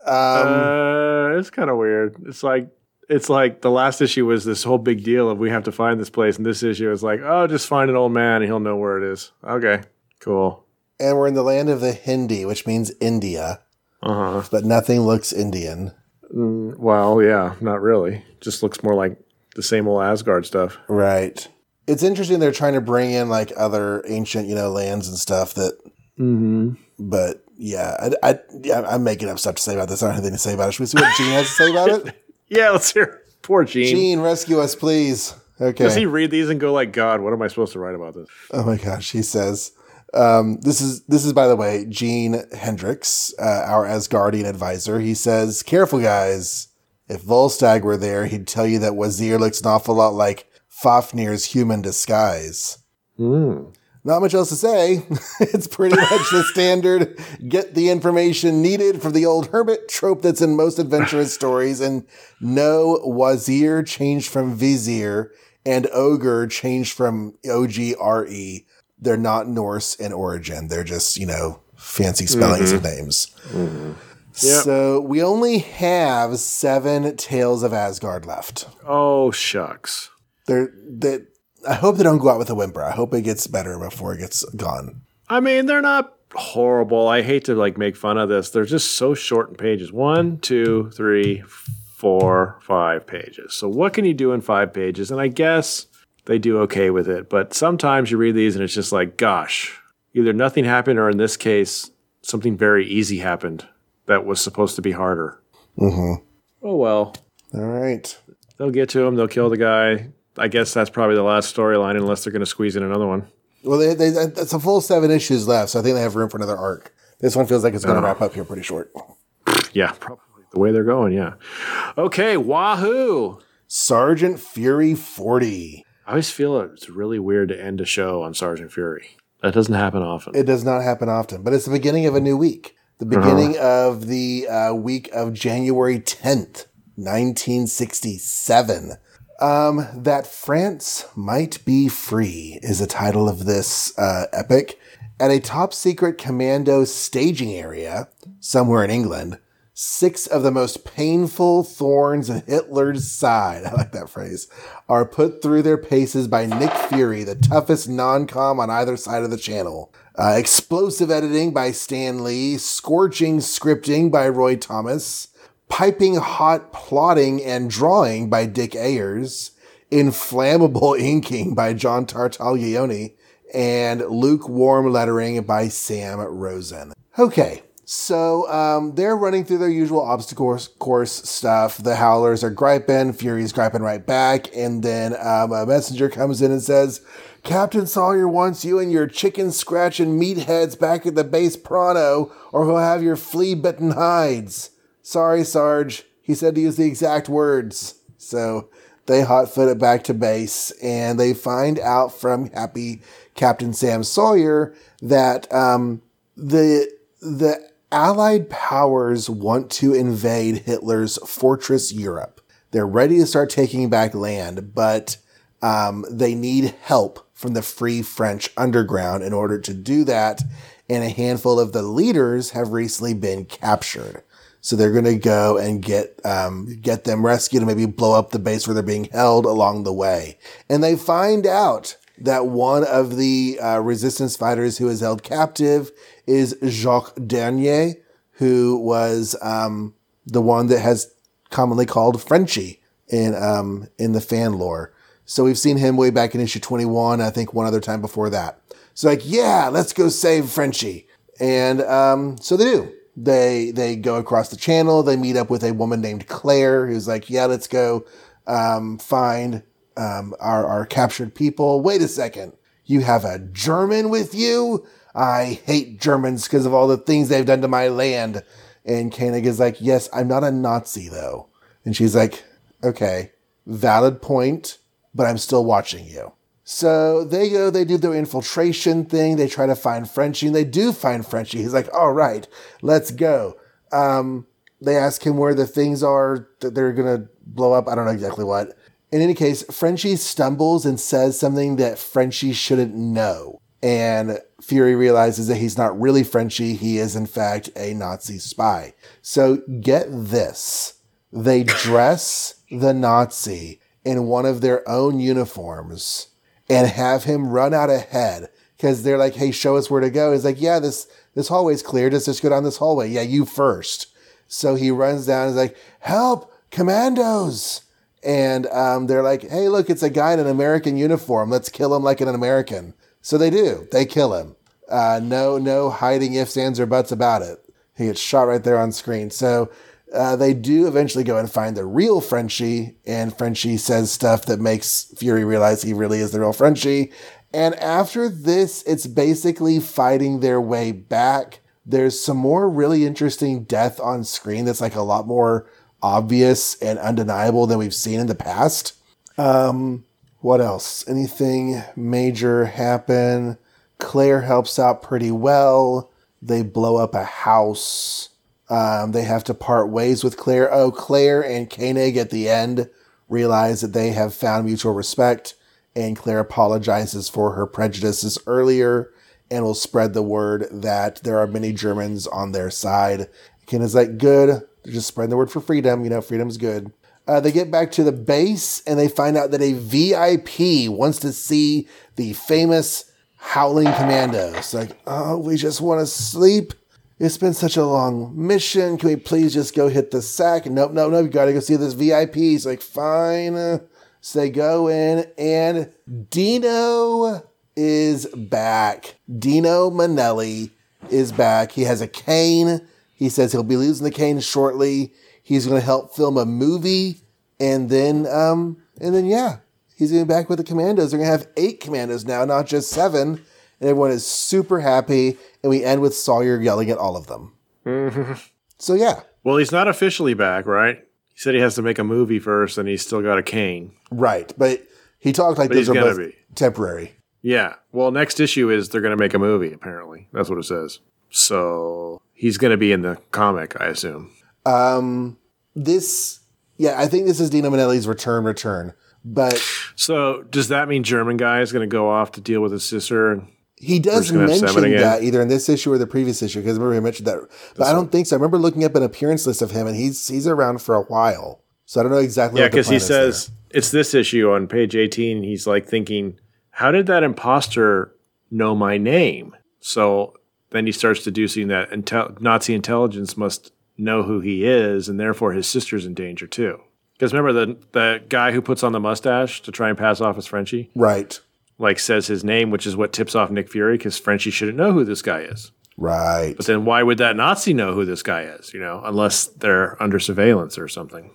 uh, it's kind of weird. It's like it's like the last issue was this whole big deal of we have to find this place, and this issue is like, oh, just find an old man and he'll know where it is. Okay, cool. and we're in the land of the Hindi, which means India, Uh huh. but nothing looks Indian. Mm, well, yeah, not really. Just looks more like the same old Asgard stuff. Right. It's interesting they're trying to bring in like other ancient, you know, lands and stuff that, Mm-hmm. but yeah, I, I, yeah, I'm making up stuff to say about this. I don't have anything to say about it. Should we see what Gene has to say about it? Yeah, let's hear. Poor Gene. Gene, rescue us, please. Okay. Does he read these and go like, God, what am I supposed to write about this? Oh my gosh, he says. Um, this is this is by the way Gene Hendricks, uh, our Asgardian advisor. He says, "Careful, guys. If Volstagg were there, he'd tell you that Wazir looks an awful lot like Fafnir's human disguise." Mm. Not much else to say. it's pretty much the standard get the information needed for the old hermit trope that's in most adventurous stories. And no, Wazir changed from Vizier and Ogre changed from O G R E. They're not Norse in origin. They're just, you know, fancy spellings mm-hmm. of names. Mm-hmm. Yep. So we only have seven Tales of Asgard left. Oh, shucks. They're, they, I hope they don't go out with a whimper. I hope it gets better before it gets gone. I mean, they're not horrible. I hate to like make fun of this. They're just so short in pages. One, two, three, four, five pages. So what can you do in five pages? And I guess they do okay with it. But sometimes you read these and it's just like, gosh, either nothing happened or in this case, something very easy happened that was supposed to be harder. Mm-hmm. Oh well. All right. They'll get to him. They'll kill the guy. I guess that's probably the last storyline, unless they're going to squeeze in another one. Well, they, they, it's a full seven issues left, so I think they have room for another arc. This one feels like it's going to wrap up here pretty short. Yeah, probably the way they're going. Yeah. Okay. Wahoo! Sergeant Fury 40. I always feel it's really weird to end a show on Sergeant Fury. That doesn't happen often. It does not happen often, but it's the beginning of a new week. The beginning of the uh, week of January 10th, 1967. Um, that France might be free is the title of this uh, epic. At a top secret commando staging area somewhere in England, six of the most painful thorns of Hitler's side, I like that phrase, are put through their paces by Nick Fury, the toughest non-com on either side of the channel. Uh, explosive editing by Stan Lee, scorching scripting by Roy Thomas, piping hot plotting and drawing by Dick Ayers, inflammable inking by John Tartaglione, and lukewarm lettering by Sam Rosen. Okay, so um, they're running through their usual obstacle course, stuff. The Howlers are griping, Fury's griping right back, and then um, a messenger comes in and says, Captain Sawyer wants you and your chicken scratching meatheads back at the base pronto, or he'll have your flea bitten hides. Sorry, Sarge. He said to use the exact words. So they hotfoot it back to base, and they find out from happy Captain Sam Sawyer that um, the the Allied powers want to invade Hitler's fortress Europe. They're ready to start taking back land, but um, they need help from the Free French underground in order to do that. And a handful of the leaders have recently been captured. So they're going to go and get um, get them rescued and maybe blow up the base where they're being held along the way. And they find out that one of the uh, resistance fighters who is held captive is Jacques Dernier, who was um, the one that has commonly called Frenchie in um, in the fan lore. So we've seen him way back in issue 21, I think one other time before that. So like, yeah, let's go save Frenchie. And um, so they do. They they go across the channel. They meet up with a woman named Claire, who's like, yeah, let's go um, find um, our our captured people. Wait a second, you have a German with you? I hate Germans because of all the things they've done to my land. And Koenig is like, yes, I'm not a Nazi though. And she's like, okay, valid point, but I'm still watching you. So they go, they do their infiltration thing. They try to find Frenchie and they do find Frenchie. He's like, all right, let's go. Um, they ask him where the things are that they're going to blow up. I don't know exactly what. In any case, Frenchie stumbles and says something that Frenchie shouldn't know. And Fury realizes that he's not really Frenchie. He is, in fact, a Nazi spy. So get this. They dress the Nazi in one of their own uniforms and have him run out ahead because they're like, hey, show us where to go. He's like, yeah, this, this hallway's clear. Just, just go down this hallway. Yeah, you first. So he runs down. And He's like, help, commandos. And um, they're like, hey, look, it's a guy in an American uniform. Let's kill him like an American. So they do. They kill him. Uh, no, no hiding ifs, ands, or buts about it. He gets shot right there on screen. So uh, they do eventually go and find the real Frenchie, and Frenchie says stuff that makes Fury realize he really is the real Frenchie. And after this, it's basically fighting their way back. There's some more really interesting death on screen that's like a lot more obvious and undeniable than we've seen in the past. Um, what else? Anything major happen? Claire helps out pretty well. They blow up a house. Um, they have to part ways with Claire. Oh, Claire and Koenig at the end realize that they have found mutual respect, and Claire apologizes for her prejudices earlier and will spread the word that there are many Germans on their side. Ken is like, good. They're just spreading the word for freedom. You know, freedom's good. Uh, they get back to the base and they find out that a VIP wants to see the famous Howling Commandos. Like, oh, we just want to sleep. It's been such a long mission. Can we please just go hit the sack? Nope, nope, nope. You got to go see this VIP. He's like, fine. So they go in and Dino is back. Dino Manelli is back. He has a cane. He says he'll be losing the cane shortly. He's going to help film a movie, and then, um, and then, yeah, he's going to be back with the Commandos. They're going to have eight Commandos now, not just seven. And everyone is super happy. And we end with Sawyer yelling at all of them. Mm-hmm. So yeah, Well, he's not officially back, right? He said he has to make a movie first, and he's still got a cane. right. But he talked like But those he's are gonna both be. temporary. Yeah. Well, next issue is they're going to make a movie. Apparently, that's what it says. So he's going to be in the comic, I assume. Um, this, yeah, I think this is Dino Manelli's return. Return, but So does that mean German guy is going to go off to deal with his sister? He does mention that either in this issue or the previous issue because remember he mentioned that, but I don't think so. I remember looking up an appearance list of him, and he's he's around for a while, so I don't know exactly. Yeah, because he is there. says it's this issue on page 18. He's like thinking, how did that imposter know my name? So then he starts deducing that intel- Nazi intelligence must know who he is, and therefore his sister's in danger too. Because remember the the guy who puts on the mustache to try and pass off as Frenchie, right, like says his name, which is what tips off Nick Fury, because Frenchie shouldn't know who this guy is. right. But then why would that Nazi know who this guy is? You know, unless they're under surveillance or something.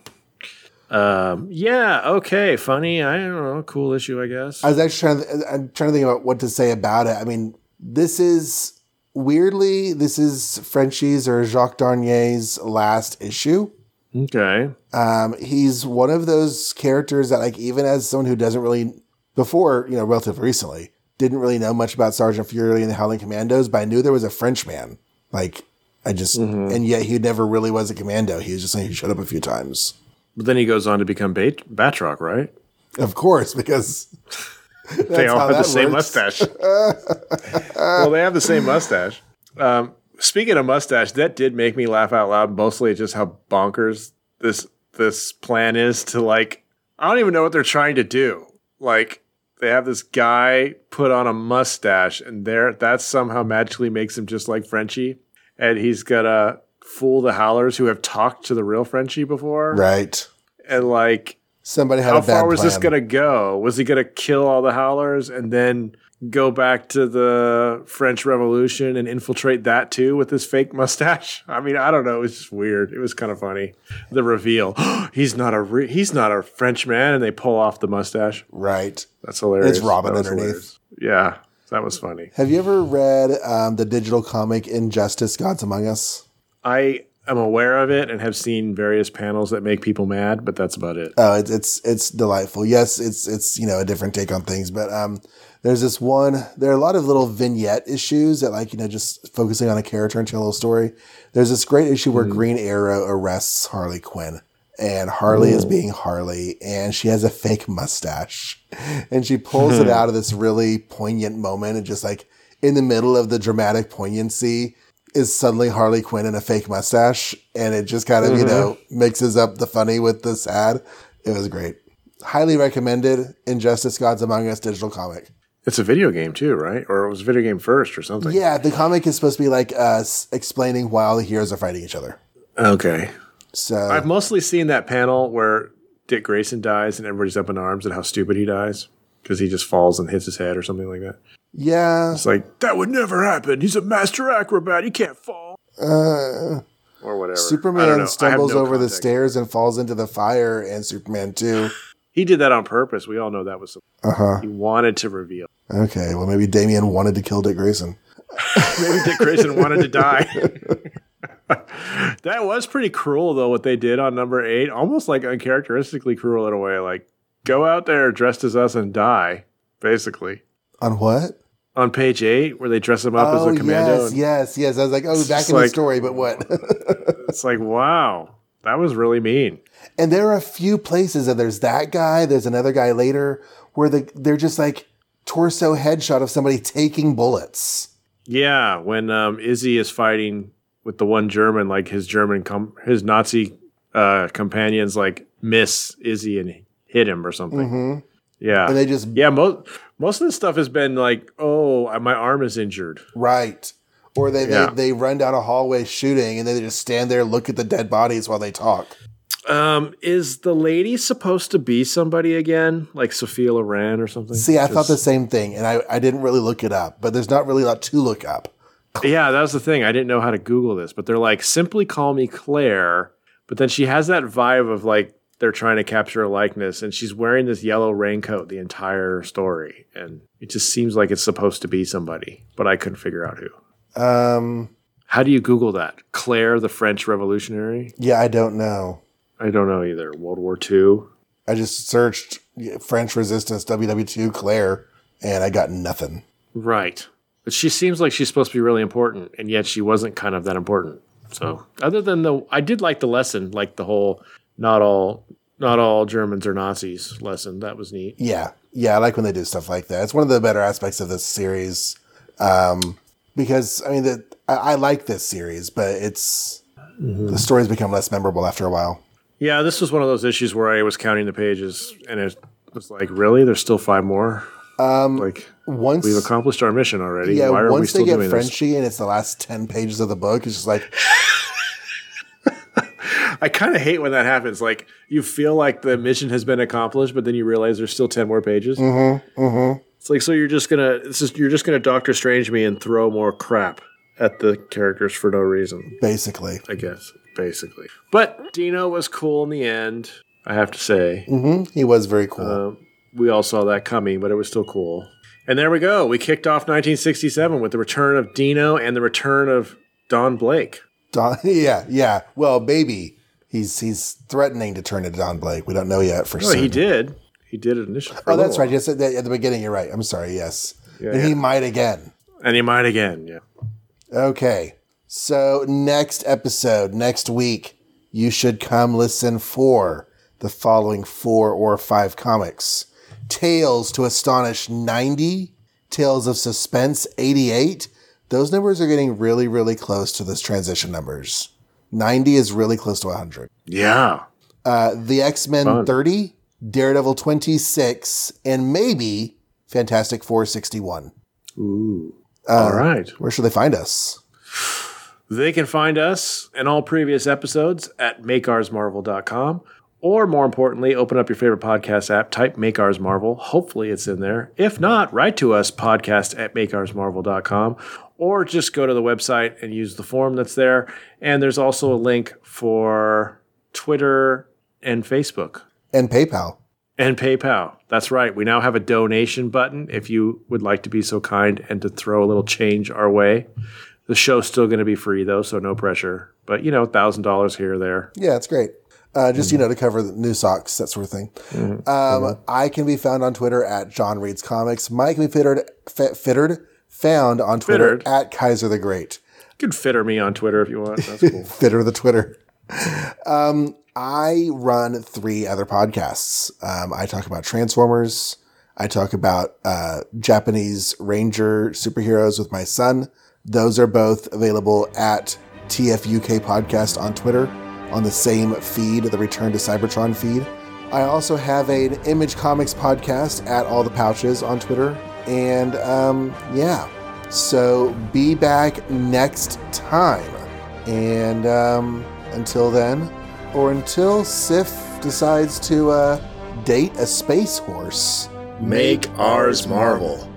Um, yeah, okay, funny. I don't know, cool issue, I guess. I was actually trying. To, I'm trying to think about what to say about it. I mean, this is weirdly this is Frenchie's or Jacques Dernier's last issue. okay, Um, he's one of those characters that, like, even as someone who doesn't really, before, you know, relatively recently, didn't really know much about Sergeant Fury and the Howling Commandos, but I knew there was a Frenchman. Like, I just, and yet he never really was a commando. He was just saying he showed up a few times. but then he goes on to become Bat- Batroc, right? Of course, because they all have the same works. mustache. well, they have the same mustache. Um, speaking of mustache, that did make me laugh out loud. Mostly just how bonkers this this plan is to like. I don't even know what they're trying to do. Like they have this guy put on a mustache, and there that somehow magically makes him just like Frenchie, and he's gonna fool the Howlers who have talked to the real Frenchie before, Right. and like Somebody had how a bad far was this to go? Was he to kill all the Howlers and then go back to the French Revolution and infiltrate that too with his fake mustache? I mean, I don't know. It was just weird. It was kind of funny. The reveal: he's not a re- he's not a French man, and they pull off the mustache. Right. That's hilarious. It's Robin underneath. hilarious. Yeah, that was funny. Have you ever read um, the digital comic Injustice Gods Among Us? I am aware of it and have seen various panels that make people mad, but that's about it. Oh, it's it's it's delightful. Yes, it's it's you know a different take on things, but um, there's this one. There are a lot of little vignette issues that like you know just focusing on a character and telling a little story. There's this great issue where mm-hmm. Green Arrow arrests Harley Quinn, and Harley is being Harley, and she has a fake mustache, and she pulls it out of this really poignant moment, and just like in the middle of the dramatic poignancy. Is suddenly Harley Quinn in a fake mustache, and it just kind of you know mm-hmm. mixes up the funny with the sad. It was great. Highly recommended. Injustice: Gods Among Us digital comic. It's a video game too, right? Or it was a video game first or something. Yeah, the comic is supposed to be like us explaining why all the heroes are fighting each other. Okay. So I've mostly seen that panel where Dick Grayson dies and everybody's up in arms at how stupid he dies because he just falls and hits his head or something like that. yeah, It's like that would never happen. He's a master acrobat. He can't fall uh, or whatever. I don't know. Superman stumbles no over the stairs and falls into the fire, and Superman too. He did that on purpose. We all know that was Uh huh. he wanted to reveal. Okay, well maybe Damian wanted to kill Dick Grayson. Maybe Dick Grayson wanted to die. that was pretty cruel though what they did on number eight. Almost like uncharacteristically cruel in a way. Like go out there dressed as us and die, basically. On what? On page eight, where they dress him up oh as a commando. yes, yes, yes. I was like, oh, back in the story, but what? It's like, wow, that was really mean. And there are a few places that there's that guy, there's another guy later where the they're just like torso headshot of somebody taking bullets. Yeah, when um, Izzy is fighting with the one German, like his German, com- his Nazi uh, companions, like miss Izzy and hit him or something. hmm Yeah, And they just yeah. Most most of the stuff has been like, oh, my arm is injured. right. Or they, Yeah. they they run down a hallway shooting and then they just stand there look at the dead bodies while they talk. Um, is the lady supposed to be somebody again, like Sophia Loren or something? See, I thought the same thing and I, I didn't really look it up, but there's not really a lot to look up. Yeah, that was the thing. I didn't know how to Google this, but they're like, simply call me Claire. But then she has that vibe of like they're trying to capture a likeness, and she's wearing this yellow raincoat the entire story, and it just seems like it's supposed to be somebody, but I couldn't figure out who. Um How do you Google that? Claire, the French Revolutionary? yeah, I don't know. I don't know either. World War II. I just searched French resistance WW2 Claire and I got nothing. Right. But she seems like she's supposed to be really important, and yet she wasn't kind of that important. So, other than the, I did like the lesson, like the whole not all not all Germans are Nazis lesson. That was neat. Yeah, yeah, I like when they do stuff like that. It's one of the better aspects of this series, um, because I mean, the, I, I like this series, but it's the stories become less memorable after a while. Yeah, this was one of those issues where I was counting the pages, and it was like, really, there's still five more. Um, Like once, we've accomplished our mission already. yeah, Why are we once still they get this? Frenchie and it's the last ten pages of the book, it's just like, I kind of hate when that happens. Like you feel like the mission has been accomplished, but then you realize there's still ten more pages. mm-hmm, mm-hmm. It's like so you're just gonna this is you're just gonna Doctor Strange me and throw more crap at the characters for no reason. basically, I guess basically. But Dino was cool in the end. I have to say. hmm he was very cool. Uh, we all saw that coming, but it was still cool. And there we go. We kicked off 1967 with the return of Dino and the return of Don Blake. Don, yeah, yeah. Well, maybe he's he's threatening to turn into Don Blake. We don't know yet for Oh, certain. he did. He did it initially. Oh, that's right. Yes, at the, beginning, you're right. I'm sorry. Yes, Yeah, and yeah. he might again. And he might again. Yeah. Okay. So next episode, next week, you should come listen for the following four or five comics. Tales to Astonish 90, Tales of Suspense 88. Those numbers are getting really, really close to those transition numbers. 90 is really close to 100. Yeah. Uh, the X Men 30, Daredevil 26, and maybe Fantastic Four 61. Ooh. Uh, All right. Where should they find us? They can find us and all previous episodes at makeoursmarvel.com. Or more importantly, open up your favorite podcast app, type Make Ours Marvel. Hopefully it's in there. If not, write to us, podcast at makeoursmarvel.com. Or just go to the website and use the form that's there. And there's also a link for Twitter and Facebook And PayPal. and PayPal. That's right. We now have a donation button if you would like to be so kind and to throw a little change our way. The show's still going to be free though, so no pressure. But you know, thousand dollars here or there. Yeah, it's great. Uh, just you know to cover the new socks, that sort of thing. Um, I can be found on Twitter at John Reads Comics. Mike can be fittered, f- fittered found on Twitter Fittered. at Kaiser the Great. You can fitter me on Twitter if you want. That's cool. Fitter the Twitter. Um, I run three other podcasts. Um, I talk about Transformers. I talk about uh, Japanese Ranger superheroes with my son. Those are both available at TFUK Podcast on Twitter on the same feed, the Return to Cybertron feed. I also have an Image Comics podcast at All the Pouches on Twitter. And um, yeah, so be back next time. And um, until then, or until Sif decides to uh, date a space horse. Make ours marvel.